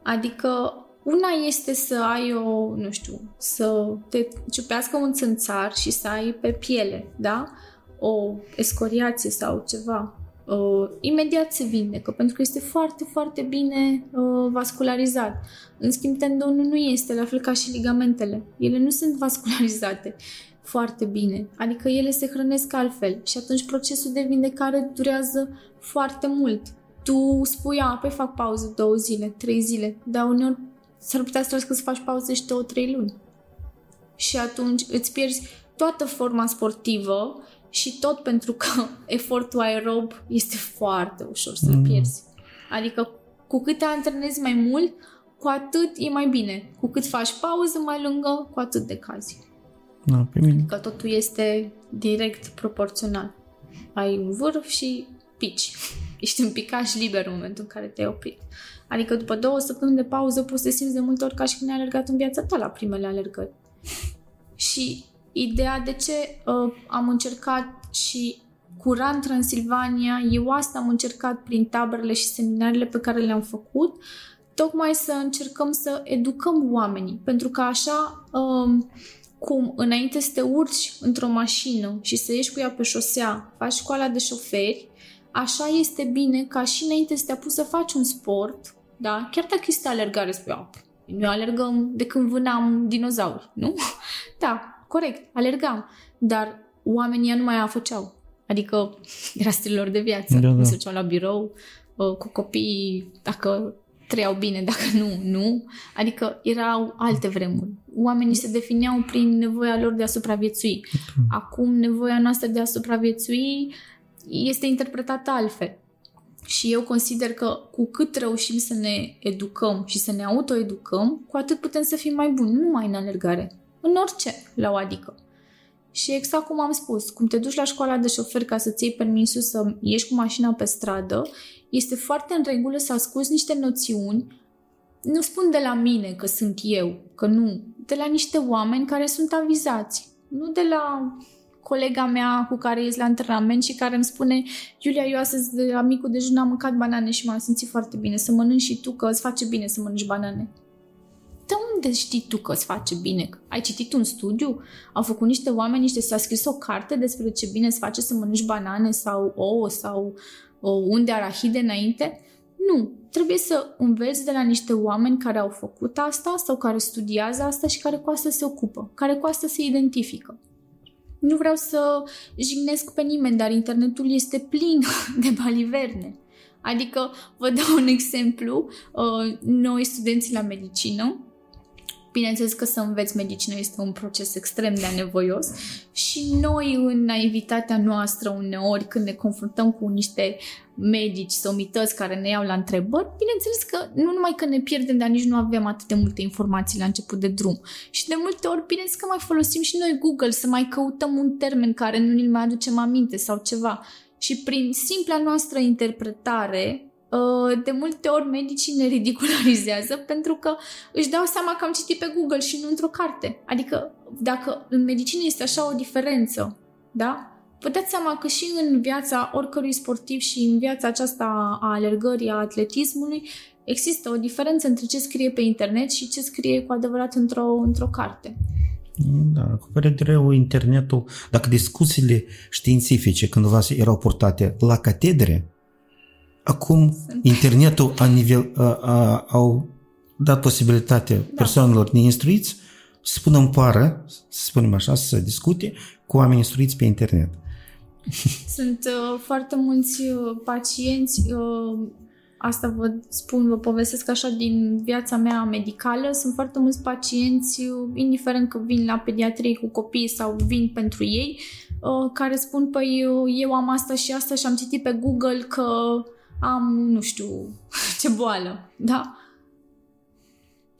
Adică una este să ai o, nu știu, să te ciupească un țânțar și să ai pe piele, da? O escoriație sau ceva. Uh, imediat se vindecă, pentru că este foarte, foarte bine uh, vascularizat. În schimb, tendonul nu este, la fel ca și ligamentele. Ele nu sunt vascularizate foarte bine, adică ele se hrănesc altfel și atunci procesul de vindecare durează foarte mult. Tu spui, a, păi fac pauză două zile, trei zile, dar uneori s-ar putea să trebuie să faci pauză și două, trei luni. Și atunci îți pierzi toată forma sportivă și tot pentru că efortul aerob este foarte ușor să-l pierzi. Adică cu cât te antrenezi mai mult, cu atât e mai bine. Cu cât faci pauză mai lungă, cu atât decazi. Da, pe mine. Că totul este direct proporțional. Ai un vârf și pici. Ești un picaș liber în momentul în care te-ai oprit. Adică după două săptămâni de pauză poți să te simți de multe ori ca și când ai alergat în viața ta la primele alergări. Și ideea de ce uh, am încercat și cu Run Transilvania, eu asta am încercat prin taberele și seminarele pe care le-am făcut, tocmai să încercăm să educăm oamenii. Pentru că așa um, cum înainte să te urci într-o mașină și să ieși cu ea pe șosea, faci școala de șoferi, așa este bine ca și înainte să te apuci să faci un sport, da? chiar dacă este alergare, spui, "Ah, noi alergăm de când vânam dinozauri, nu? Da, corect, alergam, dar oamenii ea nu mai a făceau. Adică era stilul lor de viață. Da, da. Se duceau la birou uh, cu copiii, dacă trăiau bine, dacă nu, nu. Adică erau alte vremuri. Oamenii se defineau prin nevoia lor de a supraviețui. Acum nevoia noastră de a supraviețui este interpretată altfel. Și eu consider că cu cât reușim să ne educăm și să ne autoeducăm, cu atât putem să fim mai buni, nu numai în alergare, în orice, la o adică. Și exact cum am spus, cum te duci la școala de șofer ca să-ți iei permisul să ieși cu mașina pe stradă, este foarte în regulă să asculți niște noțiuni, nu spun de la mine că sunt eu, că nu, de la niște oameni care sunt avizați, nu de la colega mea cu care ies la antrenament și care îmi spune Iulia, eu astăzi de la micul dejun am mâncat banane și m-am simțit foarte bine, să mănânci și tu că îți face bine să mănânci banane. De unde știi tu că îți face bine? Ai citit un studiu? Au făcut niște oameni, niște, s-a scris o carte despre ce bine îți face să mănânci banane sau ouă sau o unde arahide înainte? Nu. Trebuie să înveți de la niște oameni care au făcut asta sau care studiază asta și care cu asta se ocupă, care cu asta se identifică. Nu vreau să jignesc pe nimeni, dar internetul este plin de baliverne. Adică, vă dau un exemplu, uh, noi studenții la medicină, bineînțeles că să înveți medicină este un proces extrem de anevoios și noi în naivitatea noastră uneori când ne confruntăm cu niște medici, somități care ne iau la întrebări, bineînțeles că nu numai că ne pierdem, dar nici nu avem atât de multe informații la început de drum. Și de multe ori, bineînțeles că mai folosim și noi Google să mai căutăm un termen care nu ni-l mai aducem aminte sau ceva. Și prin simpla noastră interpretare, de multe ori medicii ne ridicularizează pentru că își dau seama că am citit pe Google și nu într-o carte. Adică dacă în medicină este așa o diferență, da? Vă dați seama că și în viața oricărui sportiv și în viața aceasta a alergării, a atletismului, Există o diferență între ce scrie pe internet și ce scrie cu adevărat într-o, într-o carte. Da, cu părere de rău, internetul, dacă discuțiile științifice cândva erau purtate la catedre, acum internetul a nivel, a, a, au dat posibilitatea da. persoanelor neinstruiți să spună în pară, să spunem așa, să discute cu oameni instruiți pe internet. Sunt uh, foarte mulți uh, pacienți, uh, asta vă spun, vă povestesc așa din viața mea medicală, sunt foarte mulți pacienți, uh, indiferent că vin la pediatrie cu copii sau vin pentru ei, uh, care spun, păi eu am asta și asta și am citit pe Google că am, nu știu, ce boală, da?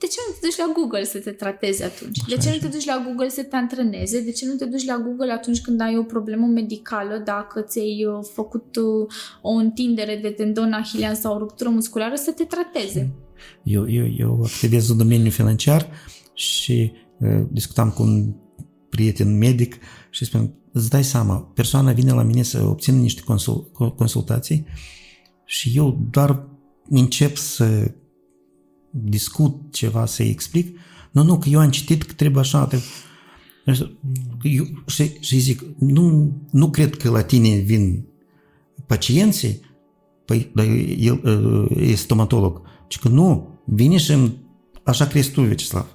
de ce nu te duci la Google să te tratezi atunci? Așa de ce nu te duci la Google să te antreneze? De ce nu te duci la Google atunci când ai o problemă medicală, dacă ți-ai uh, făcut uh, o întindere de tendon ahilian sau o ruptură musculară, să te trateze? Eu, eu, eu activez în domeniul financiar și uh, discutam cu un prieten medic și spun, îți dai seama, persoana vine la mine să obțină niște consul, consultații și eu doar încep să discut ceva, să-i explic. Nu, nu, că eu am citit că trebuie așa. Trebuie... Eu, și, și zic, nu, nu cred că la tine vin pacienții, păi, dar el e stomatolog, ci că nu, vine și așa crezi tu, Vecislav.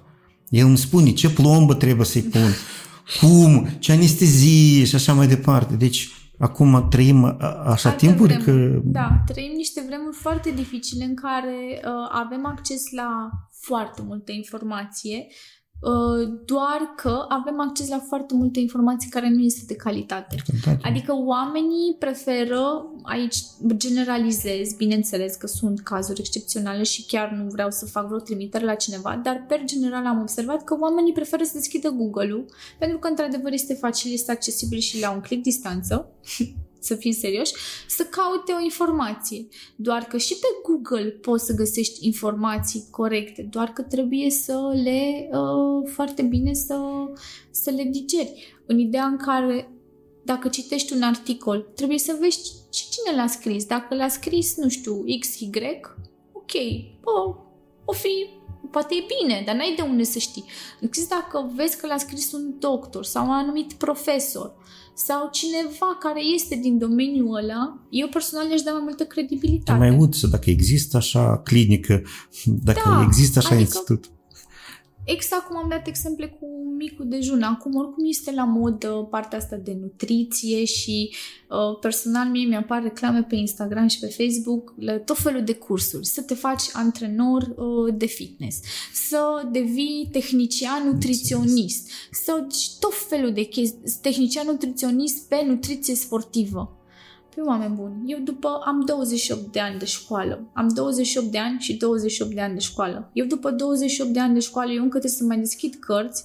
El îmi spune ce plombă trebuie să-i pun, cum, ce anestezie și așa mai departe. Deci, Acum trăim așa Alte timpuri vremuri. că... Da, trăim niște vremuri foarte dificile în care uh, avem acces la foarte multă informație, uh, doar că avem acces la foarte multe informații care nu este de calitate. Adică oamenii preferă, aici generalizez, bineînțeles că sunt cazuri excepționale și chiar nu vreau să fac vreo trimitere la cineva, dar per general am observat că oamenii preferă să deschidă Google-ul, pentru că într-adevăr este facil, este accesibil și la un click distanță să fim serioși, să caute o informație. Doar că și pe Google poți să găsești informații corecte, doar că trebuie să le, uh, foarte bine să, să le digeri. În ideea în care dacă citești un articol, trebuie să vezi cine l-a scris. Dacă l-a scris, nu știu, XY, ok, o, o fi poate e bine, dar n-ai de unde să știi. Încât dacă vezi că l-a scris un doctor sau un anumit profesor sau cineva care este din domeniul ăla, eu personal i-aș da mai multă credibilitate. Mai uite dacă există așa clinică, dacă da, există așa adică institut. Exact cum am dat exemple cu micul dejun. Acum oricum este la mod partea asta de nutriție și uh, personal mie mi-apar reclame pe Instagram și pe Facebook la tot felul de cursuri. Să te faci antrenor uh, de fitness, să devii tehnician nutriționist, să tot felul de chestii, tehnician nutriționist pe nutriție sportivă. Pe oameni buni, eu după am 28 de ani de școală, am 28 de ani și 28 de ani de școală. Eu după 28 de ani de școală, eu încă trebuie să mai deschid cărți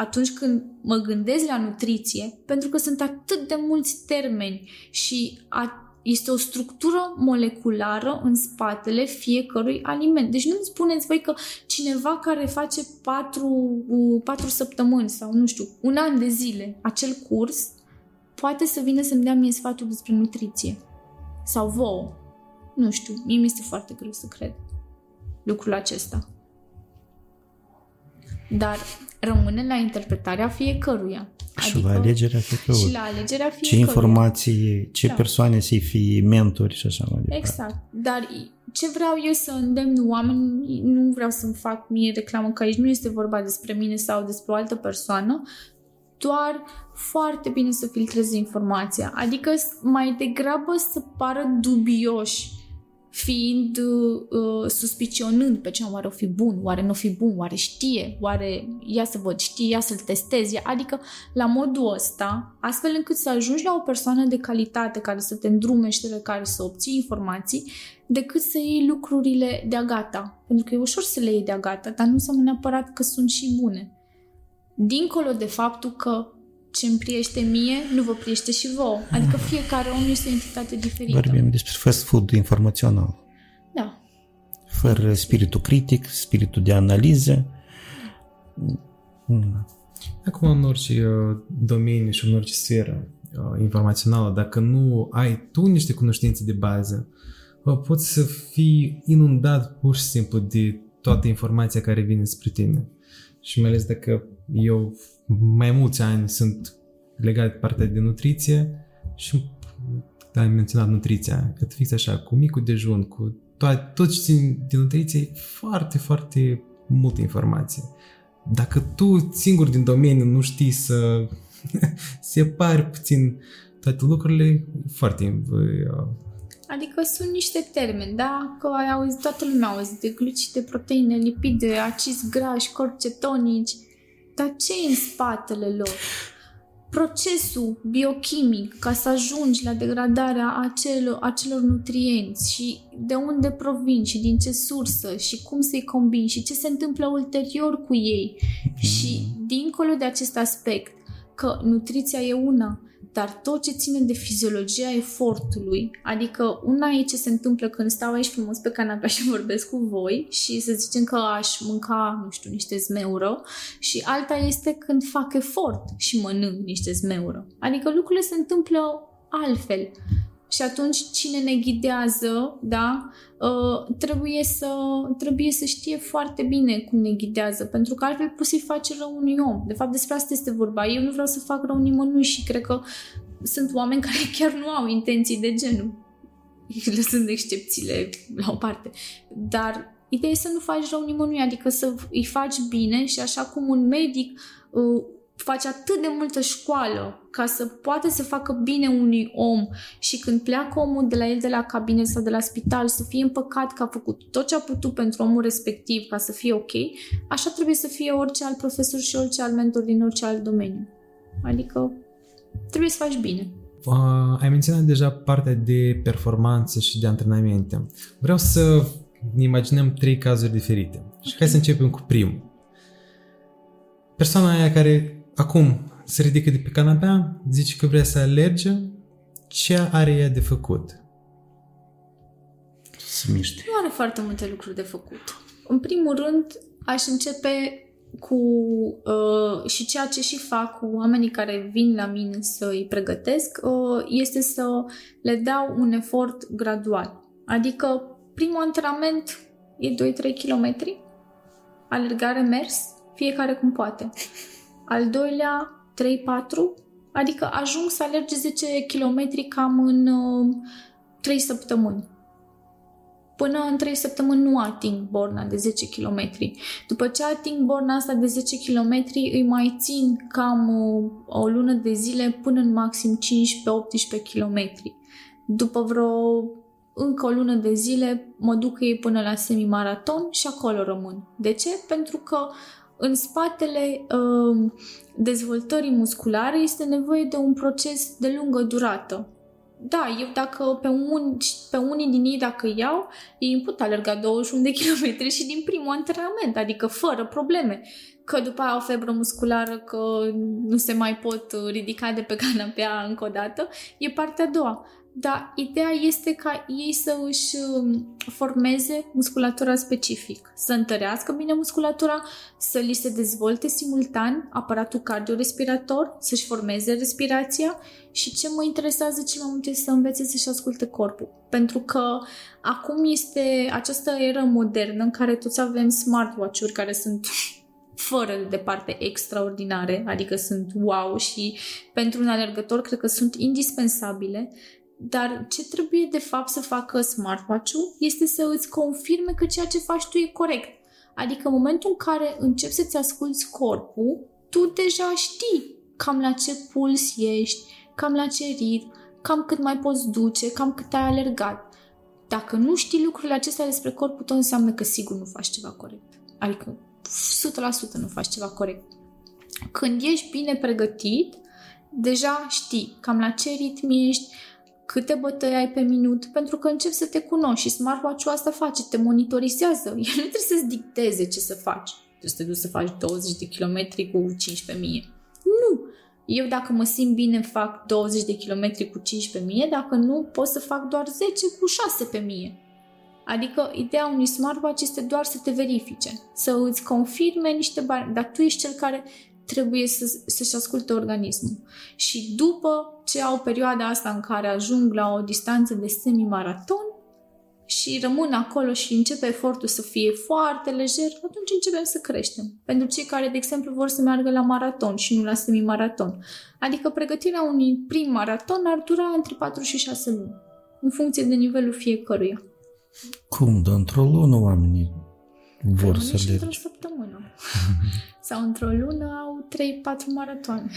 atunci când mă gândesc la nutriție, pentru că sunt atât de mulți termeni și a, este o structură moleculară în spatele fiecărui aliment. Deci nu-mi spuneți voi că cineva care face patru, patru săptămâni sau, nu știu, un an de zile acel curs, poate să vină să-mi dea mie sfatul despre nutriție. Sau vouă. Nu știu, mie mi este foarte greu să cred lucrul acesta. Dar rămâne la interpretarea fiecăruia. Și adică, la alegerea fiecăruia. Și la alegerea fiecăruia. Ce informații, ce da. persoane să fie mentori și așa mai departe. Exact. Dar ce vreau eu să îndemn oameni, nu vreau să-mi fac mie reclamă că aici nu este vorba despre mine sau despre o altă persoană, doar foarte bine să filtreze informația. Adică mai degrabă să pară dubioși fiind uh, suspicionând pe ce oare o fi bun, oare nu o fi bun, oare știe, oare ia să văd, știe, ia să-l testezi, adică la modul ăsta, astfel încât să ajungi la o persoană de calitate care să te îndrume și de care să obții informații, decât să iei lucrurile de-a gata. Pentru că e ușor să le iei de-a gata, dar nu înseamnă neapărat că sunt și bune. Dincolo de faptul că ce îmi priește mie, nu vă priește și vouă. Adică fiecare om este o entitate diferită. Vorbim despre fast food informațional. Da. Fără spiritul critic, spiritul de analiză. Acum, în orice uh, domeniu și în orice sferă uh, informațională, dacă nu ai tu niște cunoștințe de bază, poți să fii inundat pur și simplu de toată informația care vine spre tine. Și mai ales dacă eu mai mulți ani sunt legat de partea de nutriție și ai menționat nutriția, că fix așa, cu micul dejun, cu tot, tot ce țin de nutriție, foarte, foarte multă informație. Dacă tu singur din domeniu nu știi să separi puțin toate lucrurile, foarte uh, Adică sunt niște termeni, da? Că ai auzit, toată lumea a auzit de glucide, proteine, lipide, acizi grași, corpi cetonici. Dar ce e în spatele lor? Procesul biochimic ca să ajungi la degradarea acelor, acelor nutrienți și de unde provin și din ce sursă și cum să-i combini și ce se întâmplă ulterior cu ei. Și dincolo de acest aspect, că nutriția e una, dar tot ce ține de fiziologia efortului, adică una e ce se întâmplă când stau aici frumos pe canapea și vorbesc cu voi și să zicem că aș mânca, nu știu, niște zmeură și alta este când fac efort și mănânc niște zmeură. Adică lucrurile se întâmplă altfel. Și atunci cine ne ghidează, da, uh, trebuie, să, trebuie să știe foarte bine cum ne ghidează, pentru că altfel poți să-i faci rău unui om. De fapt, despre asta este vorba. Eu nu vreau să fac rău nimănui și cred că sunt oameni care chiar nu au intenții de genul. Lăsând excepțiile la o parte. Dar ideea e să nu faci rău nimănui, adică să îi faci bine și așa cum un medic uh, face atât de multă școală ca să poată să facă bine unui om și când pleacă omul de la el de la cabinet sau de la spital să fie împăcat că a făcut tot ce a putut pentru omul respectiv ca să fie ok, așa trebuie să fie orice alt profesor și orice alt mentor din orice alt domeniu. Adică trebuie să faci bine. Uh, ai menționat deja partea de performanțe și de antrenamente. Vreau să ne imaginăm trei cazuri diferite. Okay. Și hai să începem cu primul. Persoana aia care Acum se ridică de pe canapea, zice că vrea să alerge, ce are ea de făcut? Să miște. Nu are foarte multe lucruri de făcut. În primul rând, aș începe cu uh, și ceea ce și fac cu oamenii care vin la mine să îi pregătesc uh, este să le dau un efort gradual. Adică primul antrenament e 2-3 km, alergare mers, fiecare cum poate al doilea 3-4, adică ajung să alerge 10 km cam în uh, 3 săptămâni. Până în 3 săptămâni nu ating borna de 10 km. După ce ating borna asta de 10 km, îi mai țin cam uh, o lună de zile până în maxim 15-18 km. După vreo încă o lună de zile mă duc ei până la semimaraton și acolo rămân. De ce? Pentru că în spatele uh, dezvoltării musculare este nevoie de un proces de lungă durată. Da, eu dacă pe, un, pe unii din ei dacă iau, ei pot alerga 21 de kilometri și din primul antrenament, adică fără probleme. Că după aia au febră musculară, că nu se mai pot ridica de pe canapea încă o dată, e partea a doua dar ideea este ca ei să își um, formeze musculatura specific, să întărească bine musculatura, să li se dezvolte simultan aparatul cardiorespirator, să-și formeze respirația și ce mă interesează cel mai mult este să învețe să-și asculte corpul. Pentru că acum este această eră modernă în care toți avem smartwatch-uri care sunt fără de departe extraordinare, adică sunt wow și pentru un alergător cred că sunt indispensabile, dar ce trebuie de fapt să facă smartwatch-ul este să îți confirme că ceea ce faci tu e corect. Adică în momentul în care începi să-ți asculți corpul, tu deja știi cam la ce puls ești, cam la ce ritm, cam cât mai poți duce, cam cât ai alergat. Dacă nu știi lucrurile acestea despre corpul tău, înseamnă că sigur nu faci ceva corect. Adică 100% nu faci ceva corect. Când ești bine pregătit, deja știi cam la ce ritm ești, câte bătăi ai pe minut, pentru că începi să te cunoști și smartwatch-ul asta face, te monitorizează. El nu trebuie să-ți dicteze ce să faci. Trebuie să te duci să faci 20 de kilometri cu 15.000. Nu! Eu dacă mă simt bine fac 20 de kilometri cu 15.000, dacă nu pot să fac doar 10 cu 6.000. Adică ideea unui smartwatch este doar să te verifice, să îți confirme niște bani, dar tu ești cel care trebuie să, să-și asculte organismul. Și după ce au perioada asta în care ajung la o distanță de semi-maraton, și rămân acolo și începe efortul să fie foarte lejer, atunci începem să creștem. Pentru cei care, de exemplu, vor să meargă la maraton și nu la semi-maraton. Adică pregătirea unui prim maraton ar dura între 4 și 6 luni, în funcție de nivelul fiecăruia. Cum? Dar într-o lună oamenii vor Unii să și într-o alerge. săptămână. Sau într-o lună au 3-4 maratoane.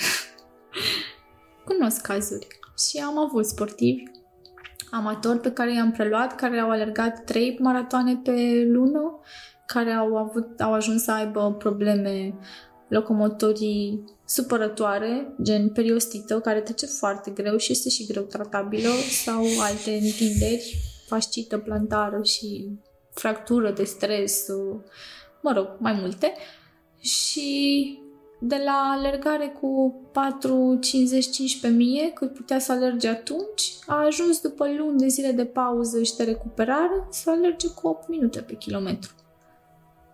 Cunosc cazuri. Și am avut sportivi amatori pe care i-am preluat, care au alergat 3 maratoane pe lună, care au, avut, au ajuns să aibă probleme locomotorii supărătoare, gen periostită, care trece foarte greu și este și greu tratabilă, sau alte întinderi, fascită plantară și fractură de stres, mă rog, mai multe. Și de la alergare cu 4, 50, 15 mie, cât putea să alerge atunci, a ajuns după luni de zile de pauză și de recuperare să alerge cu 8 minute pe kilometru.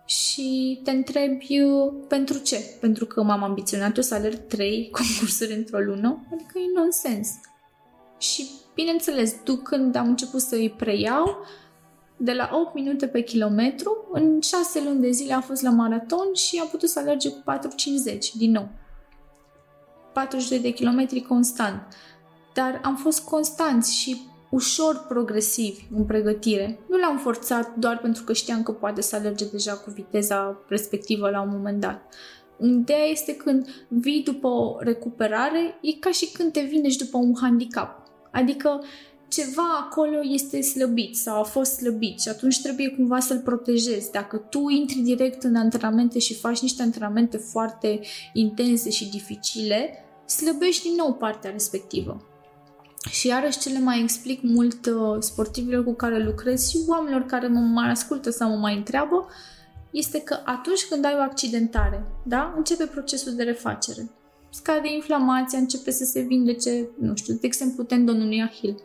Și te întrebi eu, pentru ce? Pentru că m-am ambiționat eu să alerg 3 concursuri într-o lună? Adică e nonsens. Și bineînțeles, tu când am început să îi preiau, de la 8 minute pe kilometru, în 6 luni de zile a fost la maraton și a putut să alerge cu 4,50 din nou. 42 de kilometri constant. Dar am fost constanți și ușor progresivi în pregătire. Nu l-am forțat doar pentru că știam că poate să alerge deja cu viteza respectivă la un moment dat. Ideea este când vii după o recuperare, e ca și când te vindești după un handicap. Adică ceva acolo este slăbit sau a fost slăbit și atunci trebuie cumva să-l protejezi. Dacă tu intri direct în antrenamente și faci niște antrenamente foarte intense și dificile, slăbești din nou partea respectivă. Și iarăși ce le mai explic mult uh, sportivilor cu care lucrez și oamenilor care mă mai ascultă sau mă mai întreabă, este că atunci când ai o accidentare, da, începe procesul de refacere. Scade inflamația, începe să se vindece, nu știu, de exemplu, tendonul unui ahil.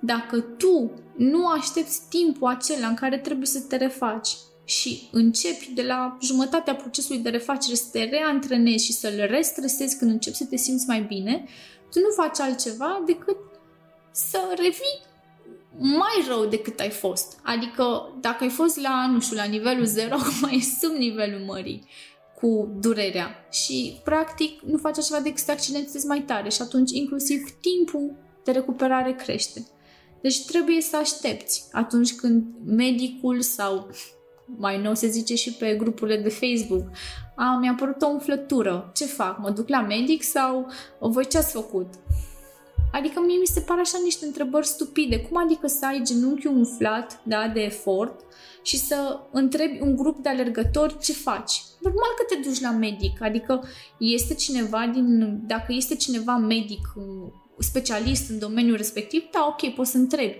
Dacă tu nu aștepți timpul acela în care trebuie să te refaci și începi de la jumătatea procesului de refacere să te reantrenezi și să-l restresezi când începi să te simți mai bine, tu nu faci altceva decât să revii mai rău decât ai fost. Adică dacă ai fost la, nu știu, la nivelul 0, acum e sub nivelul mării cu durerea și practic nu faci așa decât să te accidentezi mai tare și atunci inclusiv timpul de recuperare crește. Deci trebuie să aștepți atunci când medicul sau mai nou se zice și pe grupurile de Facebook, a, mi-a apărut o umflătură, ce fac? Mă duc la medic sau voi ce ați făcut? Adică mie mi se par așa niște întrebări stupide. Cum adică să ai genunchiul umflat da, de efort și să întrebi un grup de alergători ce faci? Normal că te duci la medic. Adică este cineva din... Dacă este cineva medic, specialist în domeniul respectiv, da, ok, poți să întrebi.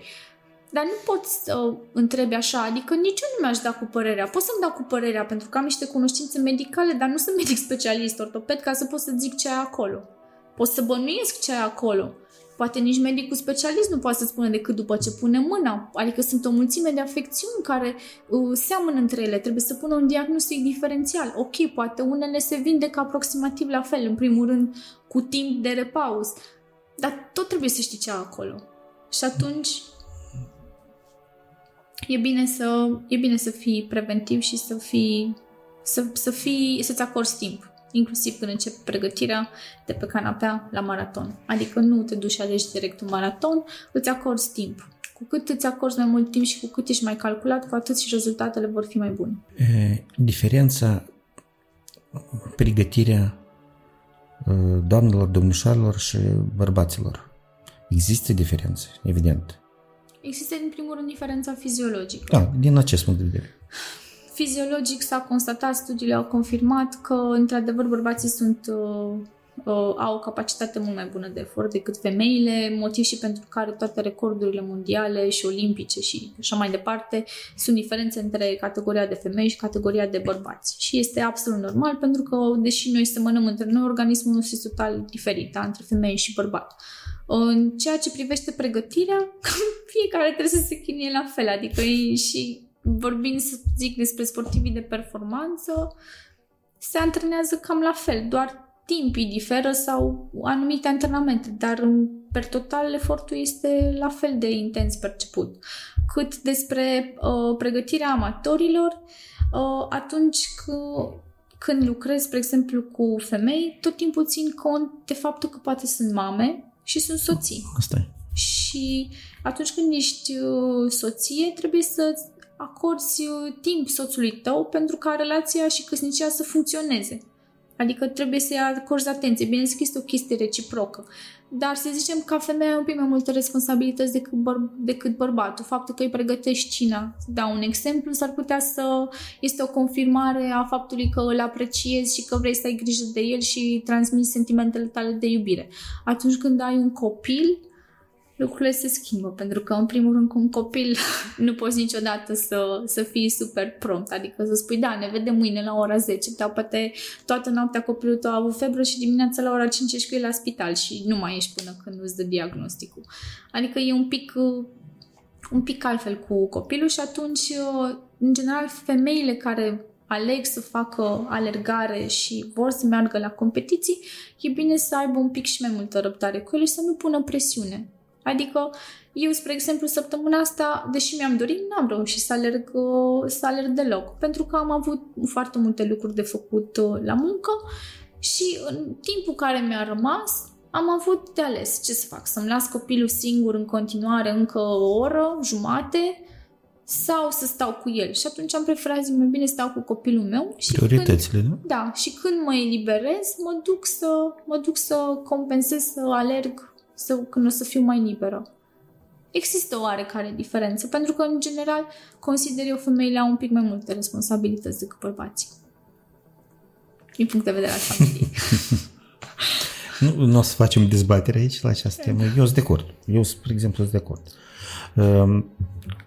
Dar nu poți să uh, întrebi așa, adică nici eu nu mi-aș da cu părerea. Pot să-mi dau cu părerea pentru că am niște cunoștințe medicale, dar nu sunt medic specialist, ortoped, ca să pot să zic ce ai acolo. Pot să bănuiesc ce ai acolo. Poate nici medicul specialist nu poate să spună decât după ce pune mâna. Adică sunt o mulțime de afecțiuni care uh, seamănă între ele. Trebuie să pună un diagnostic diferențial. Ok, poate unele se vindecă aproximativ la fel, în primul rând cu timp de repaus. Dar tot trebuie să știi ce ai acolo. Și atunci e bine să, e bine să fii preventiv și să fii, să, să fii, să-ți acorzi timp inclusiv când începi pregătirea de pe canapea la maraton. Adică nu te duci și alegi direct un maraton, îți acorzi timp. Cu cât îți acorzi mai mult timp și cu cât ești mai calculat, cu atât și rezultatele vor fi mai bune. E, diferența, pregătirea doamnelor, domnișoarelor și bărbaților. Există diferențe, evident. Există, în primul rând, diferența fiziologică. Da, din acest punct de vedere. Fiziologic s-a constatat, studiile au confirmat că, într-adevăr, bărbații sunt uh, uh, au o capacitate mult mai bună de efort decât femeile, motiv și pentru care toate recordurile mondiale și olimpice și așa mai departe sunt diferențe între categoria de femei și categoria de bărbați. Și este absolut normal pentru că, deși noi semănăm între noi, organismul nostru este total diferit da? între femei și bărbat. În ceea ce privește pregătirea, fiecare trebuie să se chinie la fel, adică și vorbind, să zic, despre sportivii de performanță, se antrenează cam la fel, doar timpii diferă sau anumite antrenamente, dar în per total efortul este la fel de intens perceput. Cât despre uh, pregătirea amatorilor, uh, atunci că, când lucrez, spre exemplu, cu femei, tot timpul țin cont de faptul că poate sunt mame și sunt soții. Asta e. Și atunci când ești uh, soție, trebuie să acorzi uh, timp soțului tău pentru ca relația și căsnicia să funcționeze. Adică trebuie să-i acorzi atenție. Bineînțeles că este o chestie reciprocă. Dar să zicem că femeia are un pic mai multe responsabilități decât, băr- decât bărbatul. Faptul că îi pregătești cina, să dau un exemplu, s-ar putea să este o confirmare a faptului că îl apreciezi și că vrei să ai grijă de el și transmiți sentimentele tale de iubire. Atunci când ai un copil, lucrurile se schimbă, pentru că, în primul rând, cu un copil nu poți niciodată să, să fii super prompt, adică să spui, da, ne vedem mâine la ora 10, dar poate toată noaptea copilul tău a avut febră și dimineața la ora 5 ești cu el la spital și nu mai ești până când îți dă diagnosticul. Adică e un pic, un pic altfel cu copilul și atunci, în general, femeile care aleg să facă alergare și vor să meargă la competiții, e bine să aibă un pic și mai multă răbdare cu ele și să nu pună presiune. Adică eu, spre exemplu, săptămâna asta, deși mi-am dorit, n-am reușit să alerg, să alerg deloc, pentru că am avut foarte multe lucruri de făcut uh, la muncă și în timpul care mi-a rămas, am avut de ales ce să fac, să-mi las copilul singur în continuare încă o oră, jumate, sau să stau cu el. Și atunci am preferat, zic, mai bine stau cu copilul meu. Și Prioritățile, când, nu? Da, și când mă eliberez, mă duc să, mă duc să compensez, să alerg să, când o să fiu mai liberă. Există o oarecare diferență, pentru că, în general, consider eu femeile au un pic mai multe responsabilități decât bărbații. Din punct de vedere al familiei. nu, nu o să facem dezbatere aici la această temă. Eu sunt de acord. Eu, spre exemplu, sunt de acord. Um,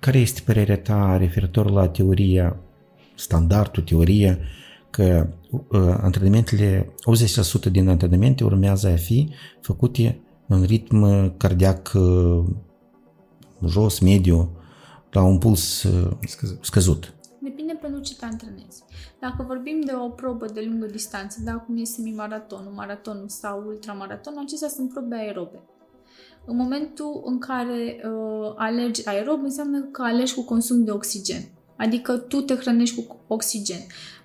care este părerea ta referitor la teoria, standardul, teoria, că uh, antrenamentele, 80% din antrenamente urmează a fi făcute în ritm cardiac uh, jos, mediu, la un puls uh, scăzut. scăzut. Depinde pentru ce te antrenezi. Dacă vorbim de o probă de lungă distanță, da, cum e semimaratonul, maratonul sau ultramaratonul, acestea sunt probe aerobe. În momentul în care uh, alergi aerob, înseamnă că alergi cu consum de oxigen. Adică tu te hrănești cu oxigen.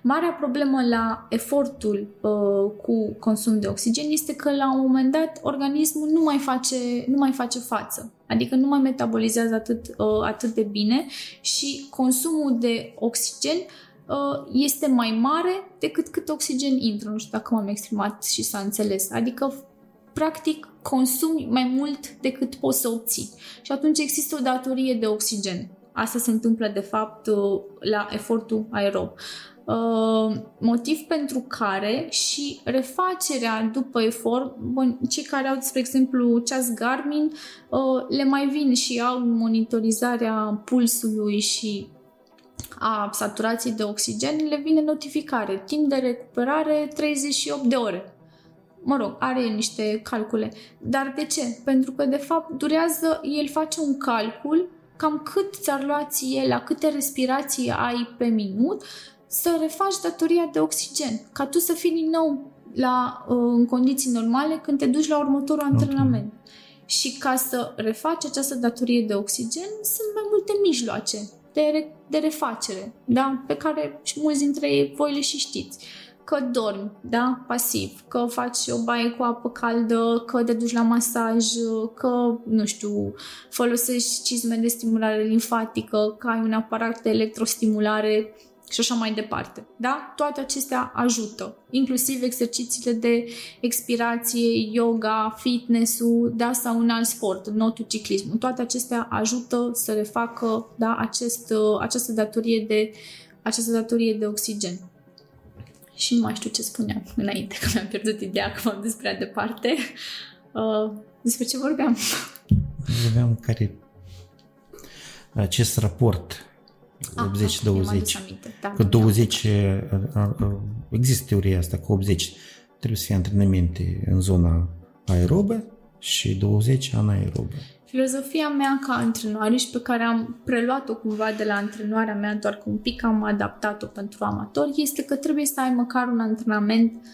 Marea problemă la efortul uh, cu consum de oxigen este că la un moment dat organismul nu mai face, nu mai face față. Adică nu mai metabolizează atât, uh, atât de bine și consumul de oxigen uh, este mai mare decât cât oxigen intră. Nu știu dacă m-am exprimat și s-a înțeles. Adică practic consumi mai mult decât poți să obții. Și atunci există o datorie de oxigen. Asta se întâmplă, de fapt, uh, la efortul aerob. Uh, motiv pentru care și refacerea după efort, bun, cei care au, spre exemplu, ceas Garmin, uh, le mai vin și au monitorizarea pulsului și a saturației de oxigen, le vine notificare. Timp de recuperare 38 de ore. Mă rog, are niște calcule. Dar de ce? Pentru că, de fapt, durează, el face un calcul cam cât ți-ar lua ție, la câte respirații ai pe minut, să refaci datoria de oxigen, ca tu să fii din nou la, uh, în condiții normale când te duci la următorul antrenament. Okay. Și ca să refaci această datorie de oxigen, sunt mai multe mijloace de, re, de refacere, da? pe care și mulți dintre ei voi le și știți că dormi, da, pasiv, că faci o baie cu apă caldă, că te duci la masaj, că, nu știu, folosești cizme de stimulare limfatică, că ai un aparat de electrostimulare și așa mai departe. Da? Toate acestea ajută, inclusiv exercițiile de expirație, yoga, fitness-ul, da, sau un alt sport, notul ciclismul. Toate acestea ajută să refacă da, acest, această, datorie de, această datorie de oxigen și nu mai știu ce spuneam înainte, că mi-am pierdut ideea că m-am despre prea departe. Uh, despre ce vorbeam? Vorbeam care acest raport 80-20. Ah, da, că 20 da. există teoria asta că 80 trebuie să fie antrenamente în zona aerobă și 20 anaerobă. Filozofia mea ca antrenoare și pe care am preluat-o cumva de la antrenoarea mea, doar că un pic am adaptat-o pentru amatori, este că trebuie să ai măcar un antrenament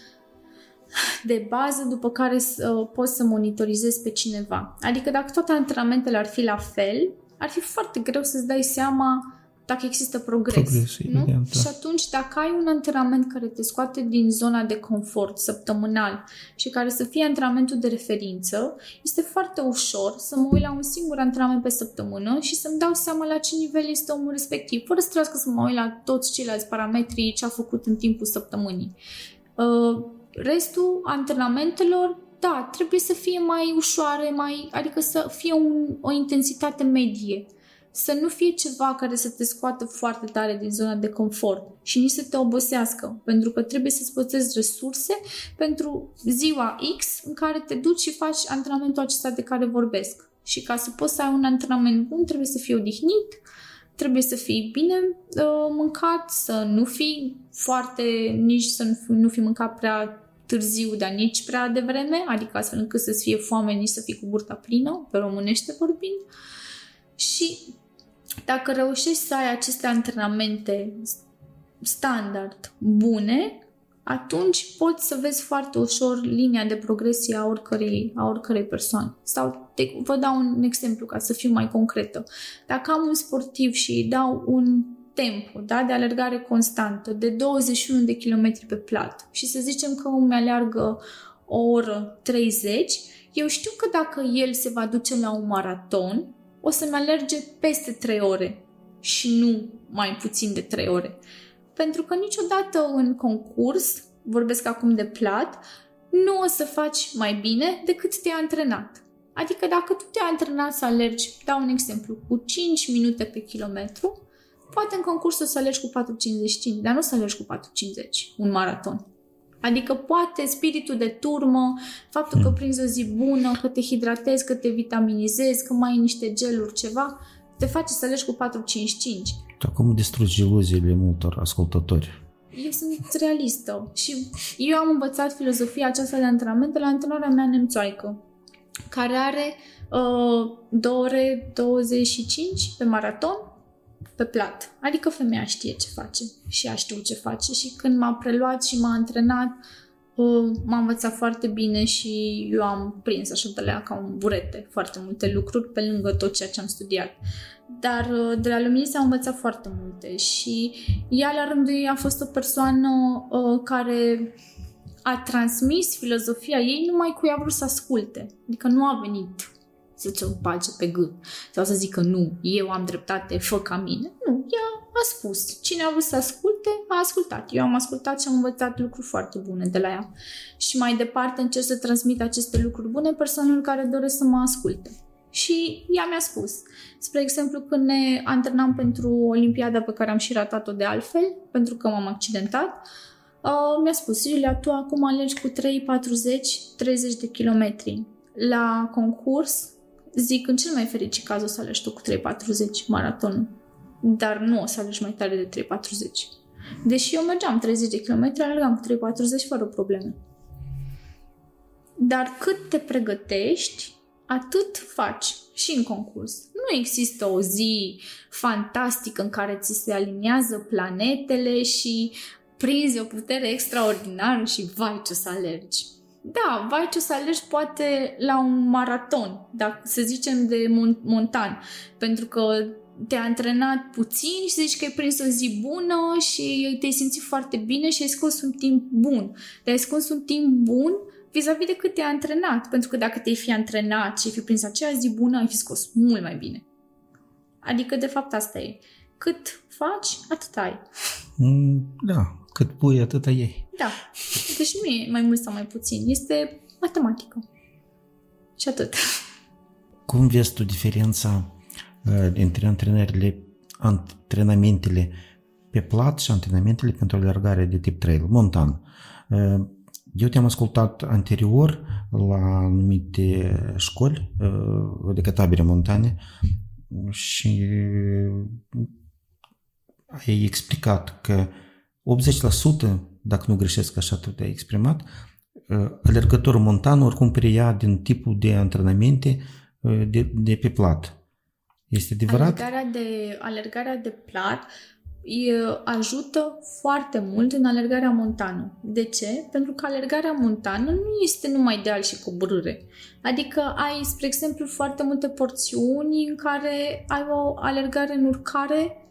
de bază după care să, uh, poți să monitorizezi pe cineva. Adică dacă toate antrenamentele ar fi la fel, ar fi foarte greu să-ți dai seama dacă există progres. Progres, nu? evident, da. Și atunci, dacă ai un antrenament care te scoate din zona de confort săptămânal și care să fie antrenamentul de referință, este foarte ușor să mă uit la un singur antrenament pe săptămână și să-mi dau seama la ce nivel este omul respectiv, fără să trebuiască să mă uit la toți ceilalți parametri ce a făcut în timpul săptămânii. Uh, restul antrenamentelor da, trebuie să fie mai ușoare, mai, adică să fie un, o intensitate medie să nu fie ceva care să te scoată foarte tare din zona de confort și nici să te obosească, pentru că trebuie să-ți păstrezi resurse pentru ziua X în care te duci și faci antrenamentul acesta de care vorbesc. Și ca să poți să ai un antrenament bun, trebuie să fii odihnit, trebuie să fii bine uh, mâncat, să nu fii foarte, nici să nu, nu fii mâncat prea târziu, dar nici prea devreme, adică astfel încât să-ți fie foame, nici să fii cu burta plină, pe românește vorbind. Și dacă reușești să ai aceste antrenamente standard bune, atunci poți să vezi foarte ușor linia de progresie a oricărei, a oricărei persoane. Sau te, vă dau un exemplu ca să fiu mai concretă. Dacă am un sportiv și îi dau un tempo da, de alergare constantă de 21 de km pe plat și să zicem că îmi aleargă o oră 30, eu știu că dacă el se va duce la un maraton, o să-mi alerge peste 3 ore și nu mai puțin de 3 ore. Pentru că niciodată în concurs, vorbesc acum de plat, nu o să faci mai bine decât te-ai antrenat. Adică dacă tu te-ai antrenat să alergi, dau un exemplu, cu 5 minute pe kilometru, poate în concurs o să alergi cu 4,55, dar nu o să alergi cu 4,50, un maraton. Adică poate spiritul de turmă, faptul că mm. prinzi o zi bună, că te hidratezi, că te vitaminizezi, că mai ai niște geluri, ceva, te face să alegi cu 4-5-5. Tu acum distrugi iluziile multor ascultători. Eu sunt realistă și eu am învățat filozofia aceasta de antrenament de la antrenarea mea nemțoaică, care are uh, 2 ore 25 pe maraton pe plat. Adică femeia știe ce face și ea știu ce face și când m-a preluat și m-a antrenat, uh, m-a învățat foarte bine și eu am prins așa de la ca un burete foarte multe lucruri pe lângă tot ceea ce am studiat. Dar uh, de la Lumini s-a învățat foarte multe și ea la rândul ei a fost o persoană uh, care a transmis filozofia ei numai cu ea vrut să asculte. Adică nu a venit să ți-o bage pe gât sau să zică nu, eu am dreptate, fă ca mine. Nu, ea a spus. Cine a vrut să asculte, a ascultat. Eu am ascultat și am învățat lucruri foarte bune de la ea. Și mai departe încerc să transmit aceste lucruri bune persoanelor care doresc să mă asculte. Și ea mi-a spus. Spre exemplu, când ne antrenam pentru Olimpiada pe care am și ratat-o de altfel, pentru că m-am accidentat, uh, mi-a spus, Iulia, tu acum alergi cu 3, 40, 30 de kilometri. La concurs zic, în cel mai fericit caz o să alegi tu cu 3.40 maraton, dar nu o să alegi mai tare de 3.40. Deși eu mergeam 30 de km, alergam cu 3.40 fără probleme. Dar cât te pregătești, atât faci și în concurs. Nu există o zi fantastică în care ți se aliniază planetele și prinzi o putere extraordinară și vai ce o să alergi da, vai ce să alegi poate la un maraton, dacă să zicem de mon- montan, pentru că te-ai antrenat puțin și zici că ai prins o zi bună și te-ai simțit foarte bine și ai scos un timp bun. Dar ai scos un timp bun vis-a-vis de cât te-ai antrenat, pentru că dacă te-ai fi antrenat și ai fi prins acea zi bună, ai fi scos mult mai bine. Adică, de fapt, asta e. Cât faci, atât ai. Mm, da, cât pui, atâta ei. Da. Deci nu e mai mult sau mai puțin. Este matematică. Și atât. Cum vezi tu diferența uh, între antrenările, antrenamentele pe plat și antrenamentele pentru alergare de tip trail, montan? Uh, eu te-am ascultat anterior la anumite școli uh, de tabere montane și ai explicat că 80%, dacă nu greșesc așa tu te-ai exprimat, uh, alergătorul montan oricum preia din tipul de antrenamente uh, de, de pe plat. Este adevărat? Alergarea de, alergarea de plat ajută foarte mult în alergarea montană. De ce? Pentru că alergarea montană nu este numai deal și coborâre. Adică ai, spre exemplu, foarte multe porțiuni în care ai o alergare în urcare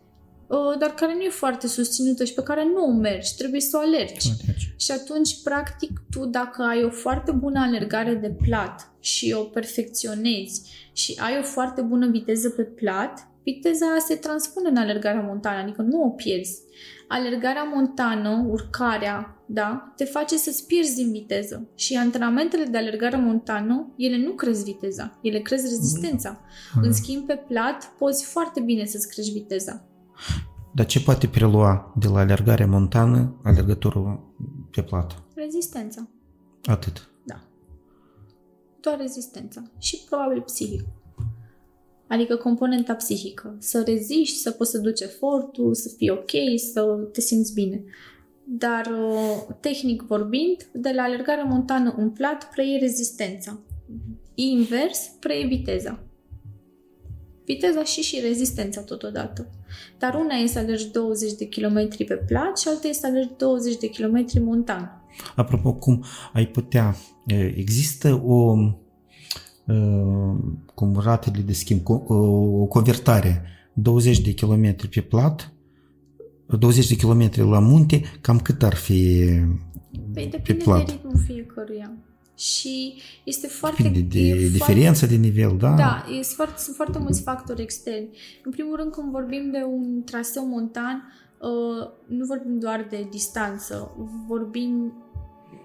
dar care nu e foarte susținută și pe care nu o mergi, trebuie să o alergi. Alergi. Și atunci, practic, tu dacă ai o foarte bună alergare de plat și o perfecționezi și ai o foarte bună viteză pe plat, viteza se transpune în alergarea montană, adică nu o pierzi. Alergarea montană, urcarea, da, te face să-ți pierzi din viteză. Și antrenamentele de alergare montană, ele nu cresc viteza, ele cresc rezistența. Mm. În schimb, pe plat, poți foarte bine să-ți crești viteza. Dar ce poate prelua de la alergarea montană alergătorul pe plat? Rezistența. Atât. Da. Doar rezistența. Și probabil psihic. Adică componenta psihică. Să reziști, să poți să duci efortul, să fii ok, să te simți bine. Dar, uh, tehnic vorbind, de la alergarea montană în plat preiei rezistența. Invers, preiei viteza. Viteza și și rezistența totodată. Dar una este să alergi 20 de km pe plat și alta este să alergi 20 de km montan. Apropo, cum ai putea, există o cum ratele de schimb, o convertare 20 de km pe plat, 20 de km la munte, cam cât ar fi păi pe plat? de ritmul fiecăruia și este foarte... Depinde de e diferența foarte, de nivel, da? Da, este foarte, sunt foarte mulți factori externi. În primul rând, când vorbim de un traseu montan, uh, nu vorbim doar de distanță, vorbim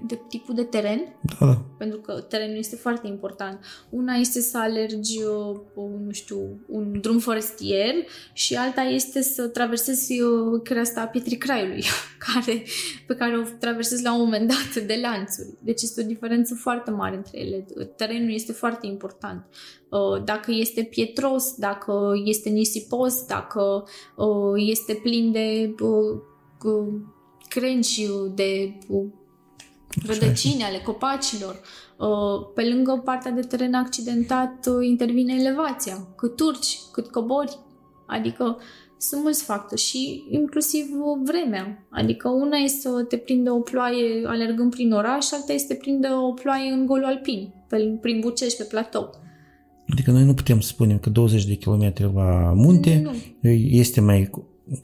de tipul de teren, da, da. pentru că terenul este foarte important. Una este să alergi, uh, nu știu, un drum forestier și alta este să traversezi uh, creasta Pietrii Craiului, care, pe care o traversezi la un moment dat de lanțuri. Deci este o diferență foarte mare între ele. Terenul este foarte important. Uh, dacă este pietros, dacă este nisipos, dacă este plin de crengi, de rădăcini ale copacilor. Uh, pe lângă partea de teren accidentat uh, intervine elevația, cât urci, cât cobori. Adică sunt mulți factori și inclusiv vremea. Adică una este să te prindă o ploaie alergând prin oraș, alta este să te prindă o ploaie în golul alpin, pe, prin Bucești, pe platou. Adică noi nu putem spune că 20 de kilometri la munte nu. este mai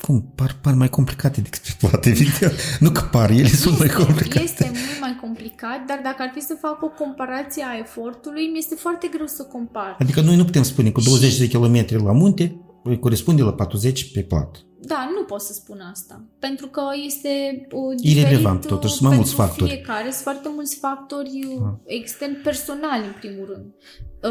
cum, par, par mai complicate decât pe toate video. nu că par, ele este, sunt mai complicate. Este mult mai complicat, dar dacă ar fi să fac o comparație a efortului, mi este foarte greu să compar. Adică noi nu putem spune că 20 de kilometri la munte corespunde la 40 pe plat. Da, nu pot să spun asta. Pentru că este o Irrelevant, totuși, sunt mai mulți factori. fiecare, sunt foarte mulți factori uh, ah. extern personali, în primul rând.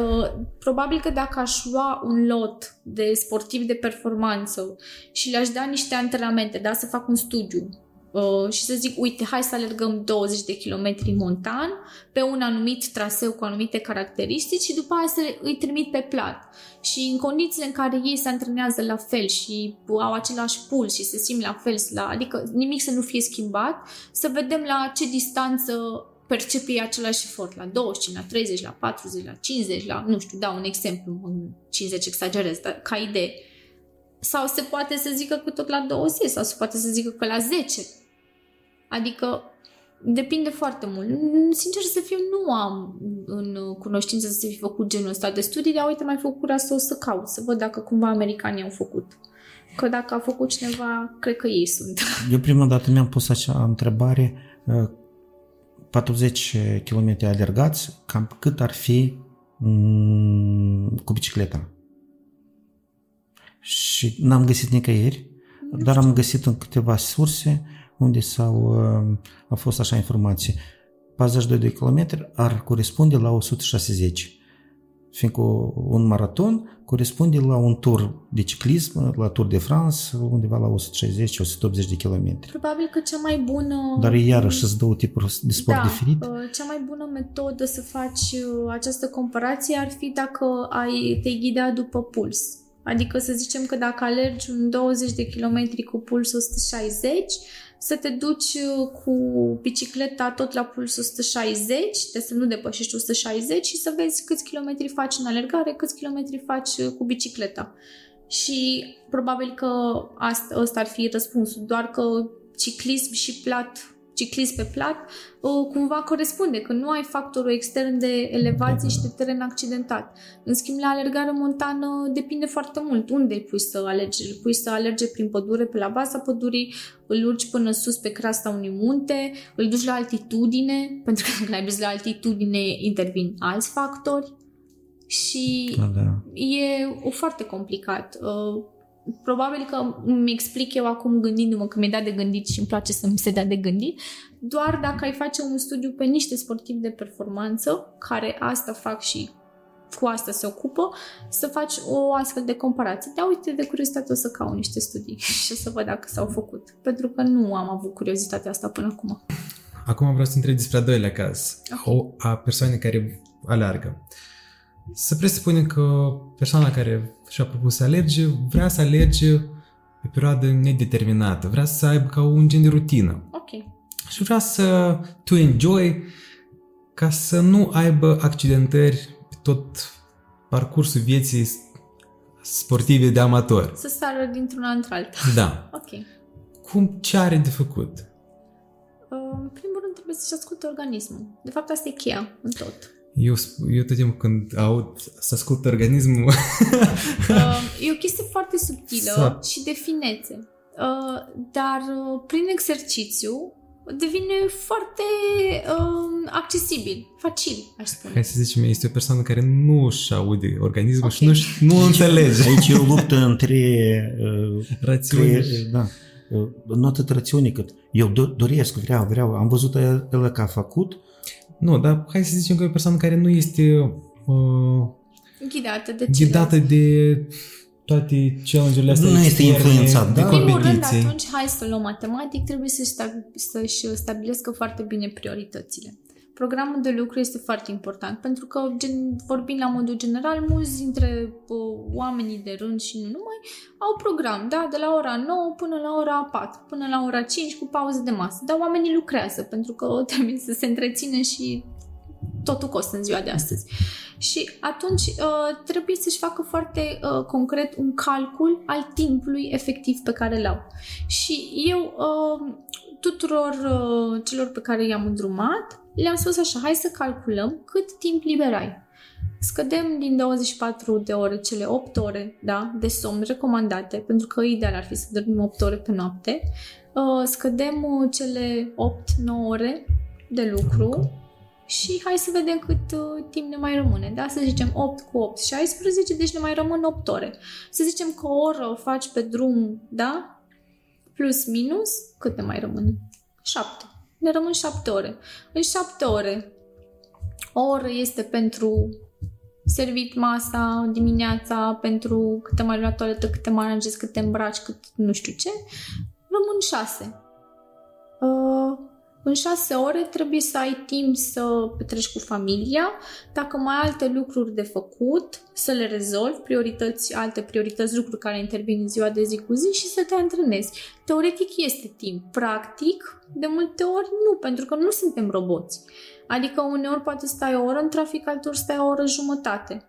Uh, probabil că dacă aș lua un lot de sportivi de performanță și le-aș da niște antrenamente, da, să fac un studiu Uh, și să zic, uite, hai să alergăm 20 de kilometri montan pe un anumit traseu cu anumite caracteristici și după aia să îi trimit pe plat. Și în condițiile în care ei se antrenează la fel și au același puls și se simt la fel, la, adică nimic să nu fie schimbat, să vedem la ce distanță percepe același efort, la 20, la 30, la 40, la 50, la, nu știu, dau un exemplu, în 50 exagerez, dar ca idee. Sau se poate să zică că tot la 20 sau se poate să zică că la 10 Adică depinde foarte mult. Sincer să fiu, nu am în cunoștință să fi făcut genul ăsta de studii, dar uite, mai făcut asta o să caut, să văd dacă cumva americanii au făcut. Că dacă a făcut cineva, cred că ei sunt. Eu prima dată mi-am pus așa întrebare, 40 km alergați, cam cât ar fi mm, cu bicicleta? Și n-am găsit nicăieri, dar am găsit în câteva surse unde s-au, uh, a fost așa informație. 42 de kilometri ar corespunde la 160 fiindcă un maraton corespunde la un tur de ciclism, la Tour de France, undeva la 160-180 de kilometri. Probabil că cea mai bună... Dar iarăși sunt două tipuri de sport da, diferite. Uh, cea mai bună metodă să faci uh, această comparație ar fi dacă ai, te ghida după puls. Adică să zicem că dacă alergi un 20 de kilometri cu puls 160, să te duci uh, cu bicicleta tot la puls 160, de să nu depășești 160 și să vezi câți kilometri faci în alergare, câți kilometri faci uh, cu bicicleta. Și probabil că asta, ăsta ar fi răspunsul, doar că ciclism și plat ciclist pe plat, uh, cumva corespunde, că nu ai factorul extern de elevație și de teren accidentat. În schimb, la alergare montană depinde foarte mult unde îl pui să alergi. Îl pui să alerge prin pădure pe la baza pădurii, îl urci până sus pe crasta unui munte, îl duci la altitudine, pentru că dacă ai dus la altitudine intervin alți factori și Da, da. e o foarte complicat. Uh, probabil că îmi explic eu acum gândindu-mă că mi-e dat de gândit și îmi place să mi se dea de gândit, doar dacă ai face un studiu pe niște sportivi de performanță, care asta fac și cu asta se ocupă, să faci o astfel de comparație. Da, uite, de curiozitate o să caut niște studii și o să văd dacă s-au făcut. Pentru că nu am avut curiozitatea asta până acum. Acum vreau să întreb despre a doilea caz, Ok. o, a persoanei care aleargă. Să presupunem că persoana care și-a propus să alerge vrea să alerge pe perioadă nedeterminată, vrea să aibă ca un gen de rutină Ok. și vrea să to enjoy ca să nu aibă accidentări pe tot parcursul vieții sportive de amator. Să sară dintr-una într-alta. Da. Ok. Cum, ce are de făcut? Uh, În primul rând trebuie să-și asculte organismul. De fapt, asta e cheia în tot. Eu, sp- eu tot timpul când aud să ascult organismul, Uh, e o chestie foarte subtilă Exact. și de finețe. Uh, dar uh, prin exercițiu devine foarte uh, accesibil, facil, aș spune. hai să zicem, este o persoană care nu își aude organismul Ok. și nu, își- nu înțelege Aici e o luptă între uh, rațiune. Creier, da. Nu atât rațiune cât eu do- doresc, vreau, vreau. Am văzut el că a făcut. Nu, dar hai să zicem că e o persoană care nu este uh, Ghidată de ghidată de toate challenge-urile astea Nu este externe, influențat, de da? În primul rând, competiții. atunci, hai să luăm matematic, trebuie să-și, sta- să-și stabilească foarte bine prioritățile. Programul de lucru este foarte important pentru că, gen, vorbind la modul general, mulți dintre uh, oamenii de rând și nu numai au program, da, de la ora 9 până la ora 4, până la ora 5 cu pauză de masă. Dar oamenii lucrează pentru că trebuie să se întrețină și totul costă în ziua de astăzi. Și atunci uh, trebuie să-și facă foarte uh, concret un calcul al timpului efectiv pe care îl au. Și eu uh, tuturor uh, celor pe care i-am îndrumat, le-am spus așa, hai să calculăm cât timp liber ai. Scădem din 24 de ore cele 8 ore da, de somn recomandate, pentru că ideal ar fi să dormim 8 ore pe noapte. Uh, scădem uh, cele 8-9 ore de lucru și hai să vedem cât uh, timp ne mai rămâne. Da? Să zicem 8 cu 8, 16, deci ne mai rămân 8 ore. Să zicem că o oră o faci pe drum, da? Plus minus, cât ne mai rămâne? 7. Ne rămân 7 ore. În 7 ore, o oră este pentru servit masa dimineața, pentru câte mai luat toaletă, câte mai aranjezi, câte îmbraci, cât nu știu ce, rămân 6. Uh, în șase ore trebuie să ai timp să petreci cu familia, dacă mai ai alte lucruri de făcut, să le rezolvi, priorități, alte priorități, lucruri care intervin în ziua de zi cu zi și să te antrenezi. Teoretic este timp, practic, de multe ori nu, pentru că nu suntem roboți. Adică uneori poate stai o oră în trafic, alteori stai o oră jumătate.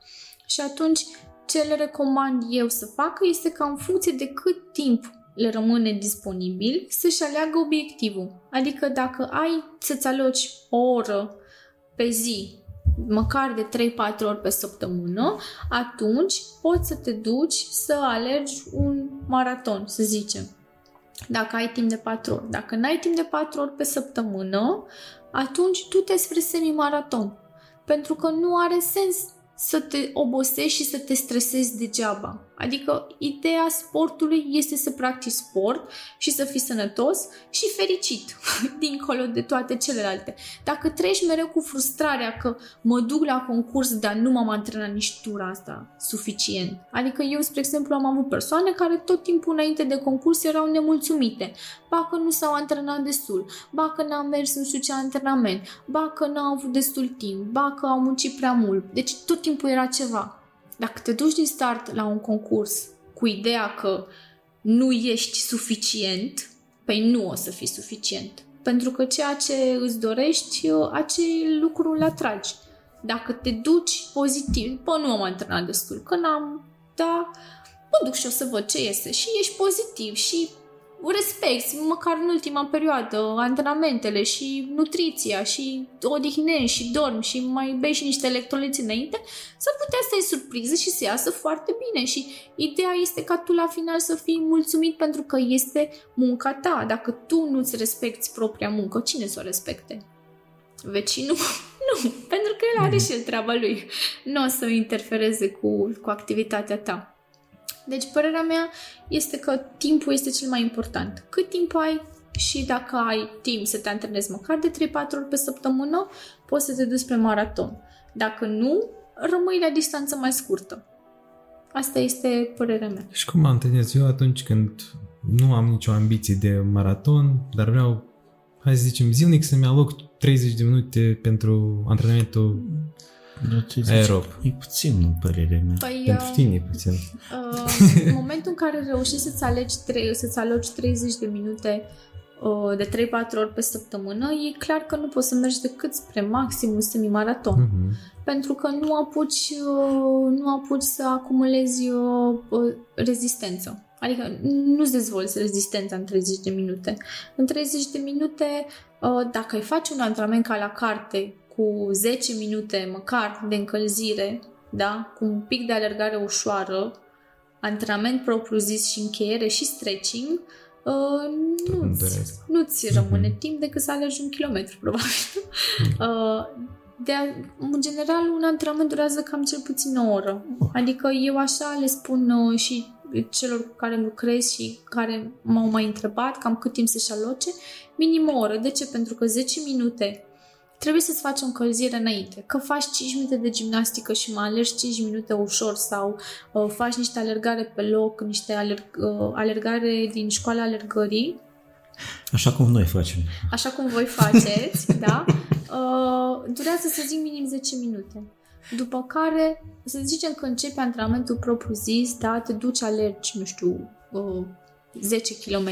Și atunci ce le recomand eu să facă este ca în funcție de cât timp le rămâne disponibil să-și aleagă obiectivul. Adică dacă ai să-ți aloci o oră pe zi, măcar de 3-4 ori pe săptămână, atunci poți să te duci să alergi un maraton, să zicem. Dacă ai timp de 4 ori. Dacă n-ai timp de 4 ori pe săptămână, atunci tu te spre semi-maraton. Pentru că nu are sens să te obosești și să te stresezi degeaba. Adică ideea sportului este să practici sport și să fii sănătos și fericit, dincolo de toate celelalte. Dacă treci mereu cu frustrarea că mă duc la concurs, dar nu m-am antrenat nici tura asta suficient. Adică eu, spre exemplu, am avut persoane care tot timpul înainte de concurs erau nemulțumite. Ba că nu s-au antrenat destul, ba că n-am mers nu știu ce antrenament, ba că n-au avut destul timp, ba că au muncit prea mult. Deci tot timpul era ceva. Dacă te duci din start la un concurs cu ideea că nu ești suficient, păi nu o să fii suficient. Pentru că ceea ce îți dorești, acel lucru îl atragi. Dacă te duci pozitiv, bă, nu am antrenat destul, că n-am, da, mă duc și o să văd ce iese și ești pozitiv și respecti măcar în ultima perioadă antrenamentele și nutriția și odihnești și dormi și mai bei și niște electroliți înainte, s-ar putea să ai surpriză și să iasă foarte bine și ideea este ca tu la final să fii mulțumit pentru că este munca ta. Dacă tu nu-ți respecti propria muncă, cine să o respecte? Vecinul? Nu, pentru că el are și el treaba lui. Nu o să interfereze cu, cu activitatea ta. Deci, părerea mea este că timpul este cel mai important. Cât timp ai și dacă ai timp să te antrenezi măcar de 3-4 ori pe săptămână, poți să te duci spre maraton. Dacă nu, rămâi la distanță mai scurtă. Asta este părerea mea. Și cum mă antrenez eu atunci când nu am nicio ambiție de maraton, dar vreau, hai să zicem, zilnic să-mi aloc 30 de minute pentru antrenamentul Aerob. E puțin, în părerea mea. Păi, Pentru uh, tine e puțin. Uh, în momentul în care reușești să-ți, alegi, să-ți alogi 30 de minute uh, de 3-4 ori pe săptămână, e clar că nu poți să mergi decât spre maximul semi-maraton. Uh-huh. Pentru că nu apuci, uh, nu apuci să acumulezi uh, uh rezistență. Adică nu-ți dezvolți rezistența în 30 de minute. În 30 de minute, uh, dacă ai face un antrenament ca la carte, cu 10 minute măcar de încălzire, da? cu un pic de alergare ușoară, antrenament propriu-zis și încheiere și stretching, uh, nu-ți, nu-ți rămâne mm-hmm. timp decât să alergi un kilometru, probabil. Mm-hmm. Uh, de a, în general, un antrenament durează cam cel puțin o oră. Adică eu așa le spun uh, și celor cu care lucrez și care m-au mai întrebat cam cât timp să-și aloce, minim o oră. De ce? Pentru că 10 minute trebuie să-ți faci o încălzire înainte. Că faci 5 minute de gimnastică și mai alergi 5 minute ușor sau uh, faci niște alergare pe loc, niște alerg, uh, alergare din școala alergării. Așa cum noi facem. Așa cum voi faceți, da? Uh, durează să zic minim 10 minute. După care, să zicem că începe antrenamentul propriu zis, da, te duci, alergi, nu știu, uh, 10 km,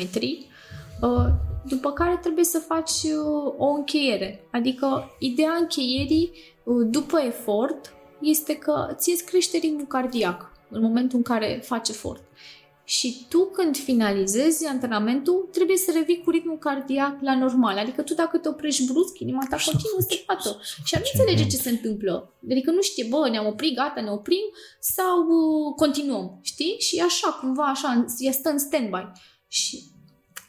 uh, după care trebuie să faci uh, o încheiere. Adică ideea încheierii uh, după efort este că ție îți crește ritmul cardiac în momentul în care faci efort. Și tu când finalizezi antrenamentul, trebuie să revii cu ritmul cardiac la normal. Adică tu dacă te oprești brusc, inima ta continuă să bată. Și nu înțelege ce se întâmplă. Adică nu știe, bă, ne-am oprit, gata, ne oprim sau uh, continuăm, știi? Și așa, cumva așa, ea stă în stand-by. Și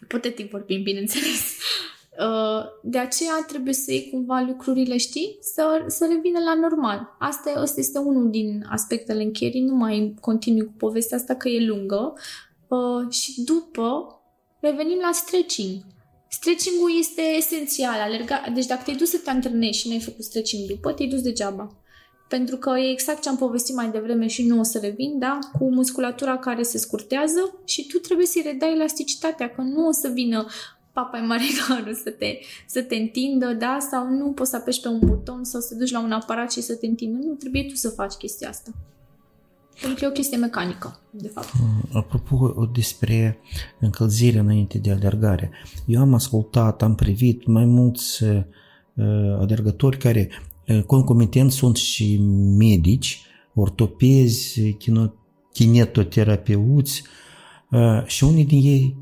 ipotetic vorbim, bineînțeles. Uh, de aceea trebuie să iei cumva lucrurile, știi, să, să revină la normal. Asta, asta este unul din aspectele încheierii, nu mai continui cu povestea asta că e lungă. Uh, și după revenim la stretching. Stretching-ul este esențial. Alerga... Deci dacă te-ai dus să te antrenezi și nu ai făcut stretching după, te-ai dus degeaba pentru că e exact ce am povestit mai devreme și nu o să revin, da? Cu musculatura care se scurtează și tu trebuie să-i redai elasticitatea, că nu o să vină papa mare să te, să te întindă, da? Sau nu poți să apeși pe un buton sau să te duci la un aparat și să te întindă. Nu, trebuie tu să faci chestia asta. Pentru că e o chestie mecanică, de fapt. Mm, apropo despre încălzire înainte de alergare, eu am ascultat, am privit mai mulți uh, alergători care concomitent sunt și medici, ortopezi, kinetoterapeuți și unii din ei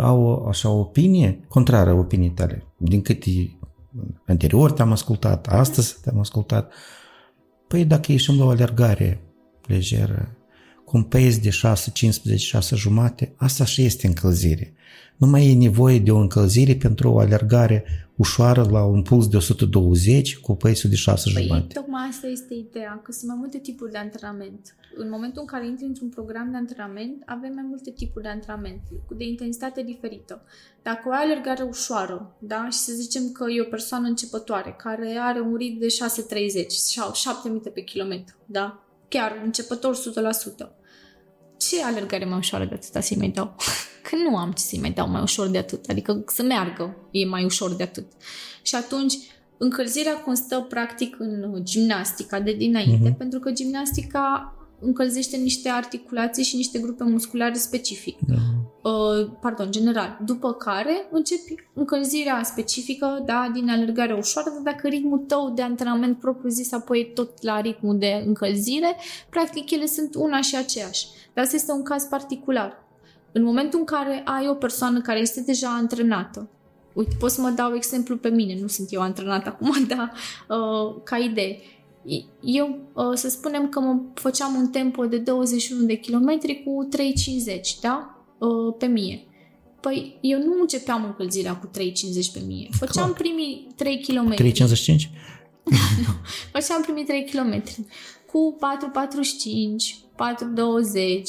au așa o opinie contrară opinii tale. Din câte anterior te-am ascultat, astăzi te-am ascultat. Păi dacă ieșim la o alergare lejeră, cu un pace de 6, 15, 6 jumate, asta și este încălzire. Nu mai e nevoie de o încălzire pentru o alergare ușoară la un puls de 120 cu pace de 6 păi, jumate. tocmai asta este ideea, că sunt mai multe tipuri de antrenament. În momentul în care intri într-un program de antrenament, avem mai multe tipuri de antrenament, de intensitate diferită. Dacă o ai alergare ușoară, da, și să zicem că e o persoană începătoare, care are un ritm de 6,30 sau 7 minute pe kilometru, da, chiar începător 100%, ce alergare mai ușoară de atâta să-i mai dau? Că nu am ce să-i mai dau mai ușor de atât, adică să meargă e mai ușor de atât. Și atunci încălzirea constă practic în gimnastica de dinainte, uh-huh. pentru că gimnastica încălzește niște articulații și niște grupe musculare specific. Da. Uh, pardon, general. După care începi încălzirea specifică, da, din alergare ușoară, dar dacă ritmul tău de antrenament propriu zis apoi e tot la ritmul de încălzire, practic ele sunt una și aceeași. Dar asta este un caz particular. În momentul în care ai o persoană care este deja antrenată, uite, pot să mă dau exemplu pe mine, nu sunt eu antrenată acum, dar uh, ca idee. Eu, uh, să spunem că mă făceam un tempo de 21 de kilometri cu 3,50, da? Uh, pe mie. Păi eu nu începeam încălzirea cu 3,50 pe mie. Făceam Clar. primii 3 km. 3,55? Făceam primii 3 km cu 4,45, 4,20,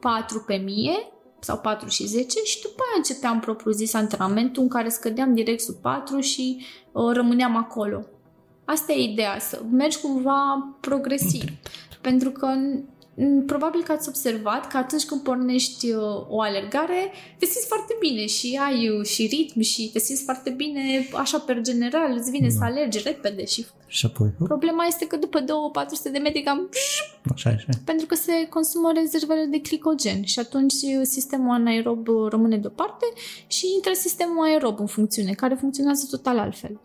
4 pe mie sau 4 și 10 și după aia începeam propriu zis antrenamentul în care scădeam direct sub 4 și uh, rămâneam acolo. Asta e ideea, să mergi cumva progresiv. Pentru că probabil că ați observat că atunci când pornești uh, o alergare, te simți foarte bine și ai uh, și ritm și te simți foarte bine așa per general, îți vine da. să alergi repede și... Și apoi... Problema este că după 2-400 de metri cam... Așa, așa. Pentru că se consumă rezervele de glicogen și atunci uh, sistemul anaerob rămâne deoparte și intră sistemul aerob în funcțiune, care funcționează total altfel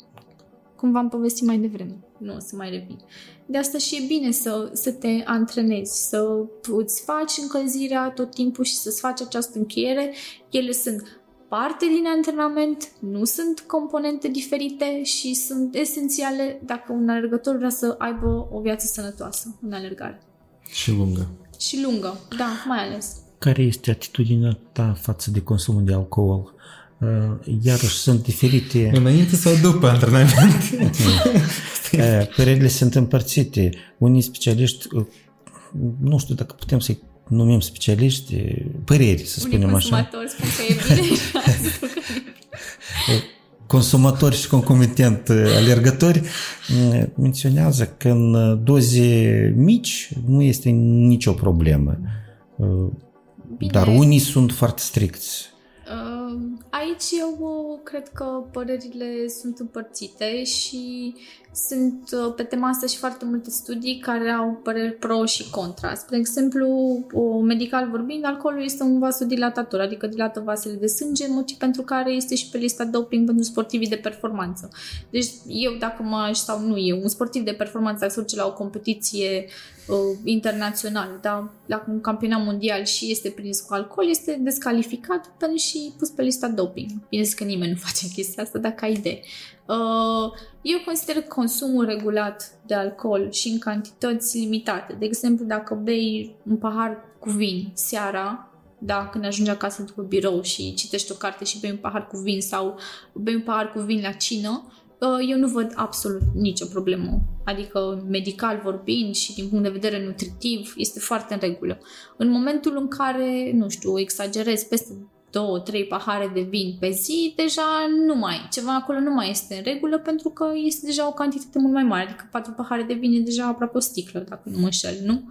cum v-am povestit mai devreme. Nu o să mai revin. De asta și e bine să, să te antrenezi, să îți faci încălzirea tot timpul și să-ți faci această încheiere. Ele sunt parte din antrenament, nu sunt componente diferite și sunt esențiale dacă un alergător vrea să aibă o viață sănătoasă în alergare. Și lungă. Și lungă, da, mai ales. Care este atitudinea ta față de consumul de alcool? Uh, iarăși sunt diferite. Înainte sau după antrenament? Uh, părerile sunt împărțite. Unii specialiști, uh, nu știu dacă putem să-i numim specialiști, păreri, să Unii spunem așa. consumatori spun că e bine consumatori și concomitent alergători menționează că în doze mici nu este nicio problemă. Bine. Dar unii sunt foarte stricți. Aici eu uh, cred că părerile sunt împărțite și sunt uh, pe tema asta și foarte multe studii care au păreri pro și contra. Spre exemplu, medical vorbind, alcoolul este un vasodilatator, adică dilată vasele de sânge, motiv pentru care este și pe lista doping pentru sportivii de performanță. Deci eu dacă mă sau nu eu, un sportiv de performanță dacă se la o competiție uh, internațional, da, la un campionat mondial și este prins cu alcool, este descalificat pentru și pus pe lista doping. Bine că nimeni nu face chestia asta, dacă ai idee. Uh, eu consider consumul regulat de alcool și în cantități limitate. De exemplu, dacă bei un pahar cu vin seara, da, când ajungi acasă după birou și citești o carte și bei un pahar cu vin sau bei un pahar cu vin la cină, uh, eu nu văd absolut nicio problemă. Adică, medical vorbind și din punct de vedere nutritiv, este foarte în regulă. În momentul în care, nu știu, exagerez peste două, trei pahare de vin pe zi, deja nu mai, ceva acolo nu mai este în regulă pentru că este deja o cantitate mult mai mare, adică patru pahare de vin e deja aproape o sticlă, dacă nu mă înșel, nu?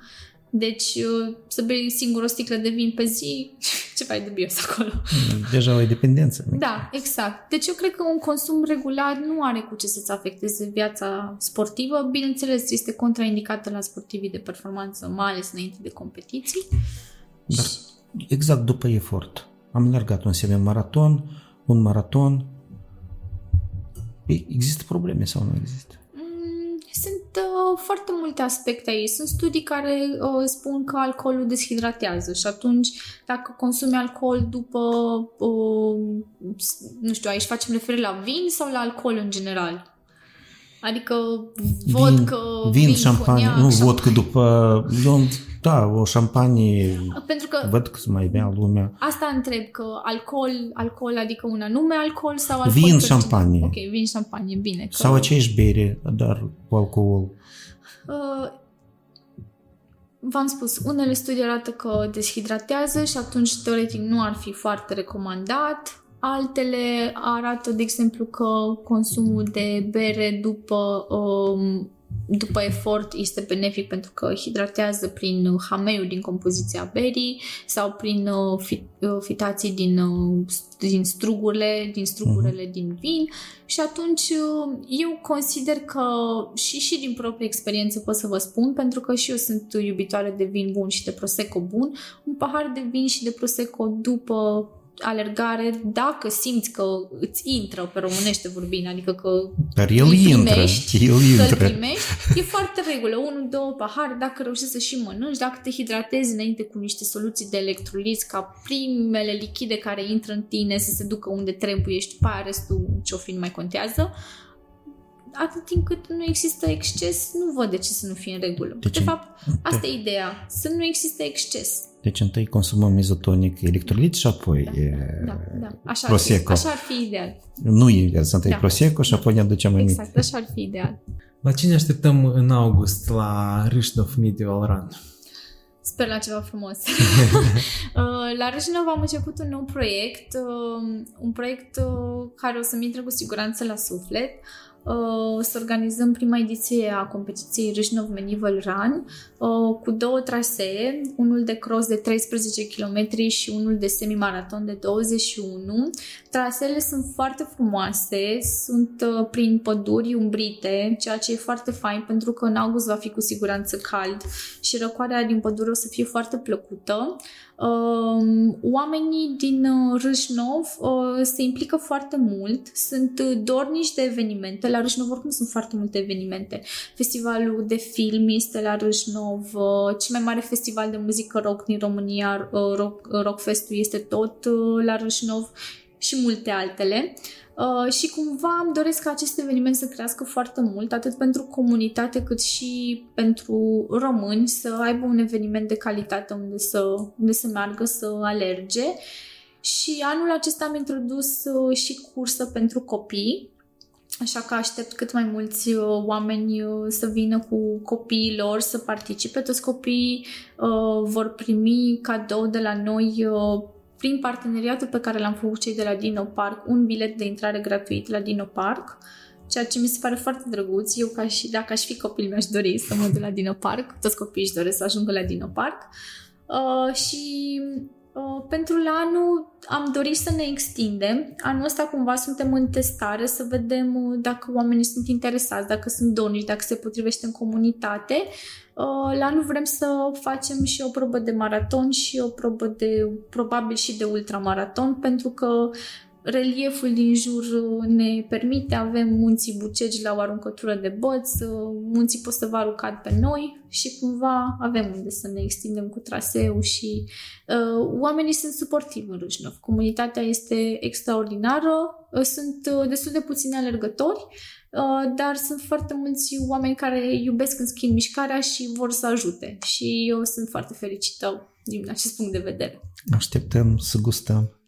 Deci uh, să bei singur o sticlă de vin pe zi, ceva e dubios acolo. Deja o dependență. Da, exact. Deci eu cred că un consum regulat nu are cu ce să-ți afecteze viața sportivă. Bineînțeles, este contraindicată la sportivii de performanță, mai ales înainte de competiții. Dar exact după efort. Am alergat un semi-maraton, un maraton. Există probleme sau nu există? Mm, sunt uh, foarte multe aspecte aici. Sunt studii care uh, spun că alcoolul deshidratează și atunci dacă consumi alcool după, uh, nu știu, aici facem referire la vin sau la alcool în general? Adică vodcă, vin, vin, vin șampanie, nu vodcă după... Eu da, o șampanie, Pentru că văd că mai bea lumea. Asta întreb, că alcool, alcool adică un anume alcool sau alcool? Vin șampanie. Ok, vin șampanie, bine. Că... Sau aceeași bere, dar cu alcool. Uh, v-am spus, unele studii arată că deshidratează și atunci teoretic nu ar fi foarte recomandat. Altele arată, de exemplu, că consumul de bere după um, după efort este benefic pentru că hidratează prin hameiul din compoziția berii sau prin uh, uh, fitații din, uh, din strugurile, din strugurile uh-huh. din vin și atunci eu consider că și, și din proprie experiență pot să vă spun, pentru că și eu sunt iubitoare de vin bun și de prosecco bun, un pahar de vin și de prosecco după alergare dacă simți că îți intră pe românește vorbind, adică că Dar el îl intră, primești, el că îl intră. primești, e foarte regulă. Unul, două pahare, dacă reușești să și mănânci, dacă te hidratezi înainte cu niște soluții de electroliți ca primele lichide care intră în tine să se ducă unde trebuie și după aia restul ce-o fi nu mai contează, atât timp cât nu există exces, nu văd de ce să nu fie în regulă. De ce? de fapt, asta e ideea, să nu existe exces. Deci întâi consumăm izotonic electrolit și apoi e... Da, da. Așa ar, fi, Prosecco. așa ar fi ideal. Nu invers, întâi Da. Prosecco și apoi ne aducem aminte. Exact, așa ar fi ideal. La cine așteptăm în august la Râșnov Medieval Run? Sper la ceva frumos. Uh, la Râșinov am început un nou proiect, uh, un proiect uh, care o să-mi intre cu siguranță la suflet. Uh, O să organizăm prima ediție a competiției Râșinov Medieval Run uh, cu două trasee, unul de cross de 13 km și unul de semimaraton de 21. Traseele sunt foarte frumoase, sunt uh, prin păduri umbrite, ceea ce e foarte fain pentru că în august va fi cu siguranță cald și răcoarea din pădure o să fie foarte plăcută. Um, oamenii din uh, Râșnov uh, se implică foarte mult, sunt uh, dornici de evenimente. La Râșnov oricum sunt foarte multe evenimente. Festivalul de film este la Râșnov, uh, cel mai mare festival de muzică rock din România, uh, rock, Rockfestul este tot uh, la Râșnov și multe altele. Uh, și cumva îmi doresc ca acest eveniment să crească foarte mult, atât pentru comunitate cât și pentru români, să aibă un eveniment de calitate unde să, unde să meargă să alerge. Și anul acesta am introdus uh, și cursă pentru copii, Așa că aștept cât mai mulți uh, oameni uh, să vină cu copiii lor să participe. Toți copiii uh, vor primi cadou de la noi uh, prin parteneriatul pe care l-am făcut cei de la Dino Park, un bilet de intrare gratuit la Dino Park, ceea ce mi se pare foarte drăguț. Eu, ca și, dacă aș fi copil, mi-aș dori să mă duc la Dino Park. Toți copiii își doresc să ajungă la Dino Park. Uh, și uh, pentru la anul am dorit să ne extindem. Anul ăsta cumva suntem în testare să vedem uh, dacă oamenii sunt interesați, dacă sunt donici, dacă se potrivește în comunitate. Uh, La anul vrem să facem și o probă de maraton și o probă de, probabil și de ultramaraton, pentru că relieful din jur uh, ne permite, avem munții Bucegi la o aruncătură de băți, uh, munții Postăvaru cad pe noi și cumva avem unde să ne extindem cu traseu și uh, oamenii sunt suportivi în Râșnov. Comunitatea este extraordinară, uh, sunt uh, destul de puțini alergători, uh, dar sunt foarte mulți oameni care iubesc în schimb mișcarea și vor să ajute și eu sunt foarte fericită din acest punct de vedere. Așteptăm să gustăm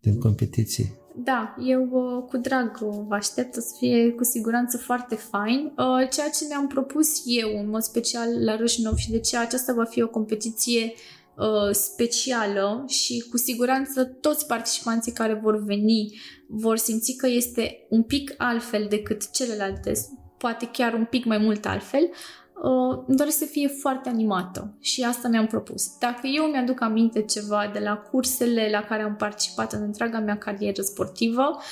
din competiții. Da, eu uh, cu drag uh, vă aștept, o să fie cu siguranță foarte fain. Uh, Ceea ce mi-am propus eu, în mod special la Râșnov și de ce aceasta va fi o competiție uh, specială și cu siguranță toți participanții care vor veni vor simți că este un pic altfel decât celelalte, poate chiar un pic mai mult altfel, uh, îmi doresc să fie foarte animată și asta mi-am propus. Dacă eu mi-aduc aminte ceva de la cursele la care am participat în întreaga mea carieră sportivă, uh,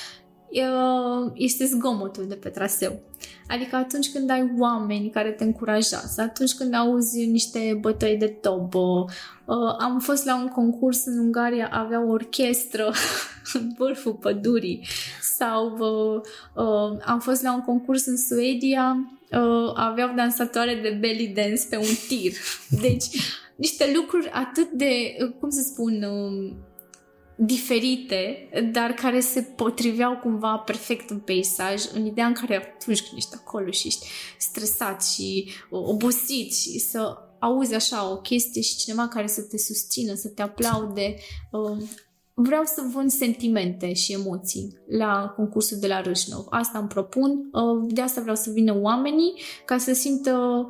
este zgomotul de pe traseu. Adică atunci când ai oameni care te încurajează, atunci când auzi niște bătăi de tobă, uh, am fost la un concurs în Ungaria, avea o orchestră în vârful pădurii sau uh, uh, am fost la un concurs în Suedia, uh, aveau dansatoare de belly dance pe un tir. Deci, niște lucruri atât de, uh, cum să spun, uh, diferite, dar care se potriveau cumva perfect în peisaj, în ideea în care atunci când ești acolo și ești stresat și uh, obosit și să auzi așa o chestie și cineva care să te susțină, să te aplaude. uh, Vreau să vând sentimente și emoții la concursul de la Râșnov. Asta îmi propun. uh, De asta vreau să vină oamenii ca să simtă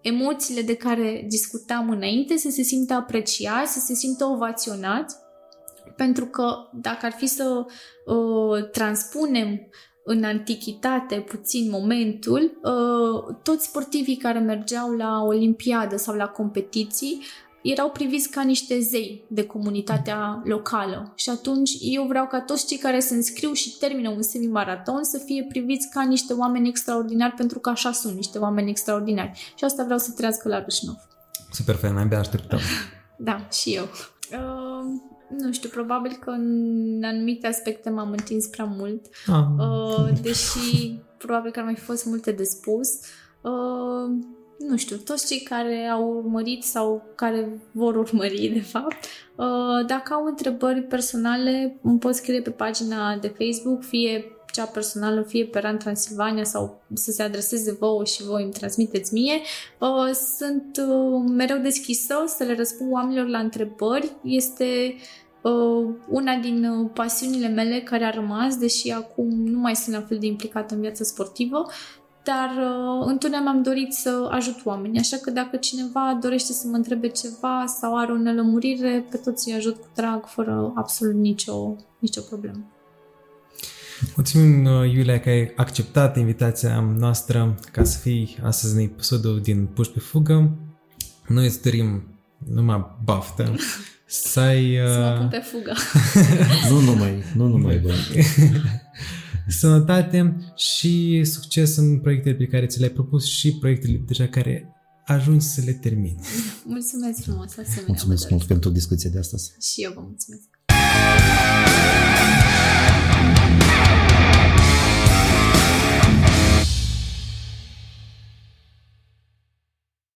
emoțiile de care discutam înainte, să se simtă apreciați, să se simtă ovaționați pentru că dacă ar fi să uh, transpunem în antichitate puțin momentul, uh, toți sportivii care mergeau la olimpiadă sau la competiții erau priviți ca niște zei de comunitatea locală. Și atunci eu vreau ca toți cei care se înscriu și termină un semimaraton să fie priviți ca niște oameni extraordinari, pentru că așa sunt niște oameni extraordinari. Și asta vreau să trească la Râșnov. Super fain, abia așteptăm. Da, și eu. Uh, nu știu, probabil că în anumite aspecte m-am întins prea mult, Ah, uh, deși probabil că ar mai fi fost multe de spus. Uh, nu știu, toți cei care au urmărit sau care vor urmări, de fapt, uh, dacă au întrebări personale, îmi pot scrie pe pagina de Facebook, fie cea personală, fie pe RAN Transilvania sau să se adreseze vouă și voi îmi transmiteți mie. Uh, Sunt uh, mereu deschisă să le răspund oamenilor la întrebări. Este uh, una din uh, pasiunile mele care a rămas, deși acum nu mai sunt la fel de implicată în viața sportivă, dar uh, întotdeauna mi-am dorit să ajut oamenii, așa că dacă cineva dorește să mă întrebe ceva sau are o nelămurire, pe toți îi ajut cu drag, fără absolut nicio, nicio problemă. Mulțumim, uh, Iulia, că ai acceptat invitația noastră ca să fii astăzi în episodul din Puși pe fugă. Noi îți dorim numai baftă, să ai Să mă pun uh, pe fugă. Nu numai, nu numai, bă. sănătate și succes în proiectele pe care ți le-ai propus și proiectele deja care ajungi să le termini. Mulțumesc frumos, asemenea. Mulțumesc vă mult doresc. pentru discuția de astăzi. Și eu vă mulțumesc.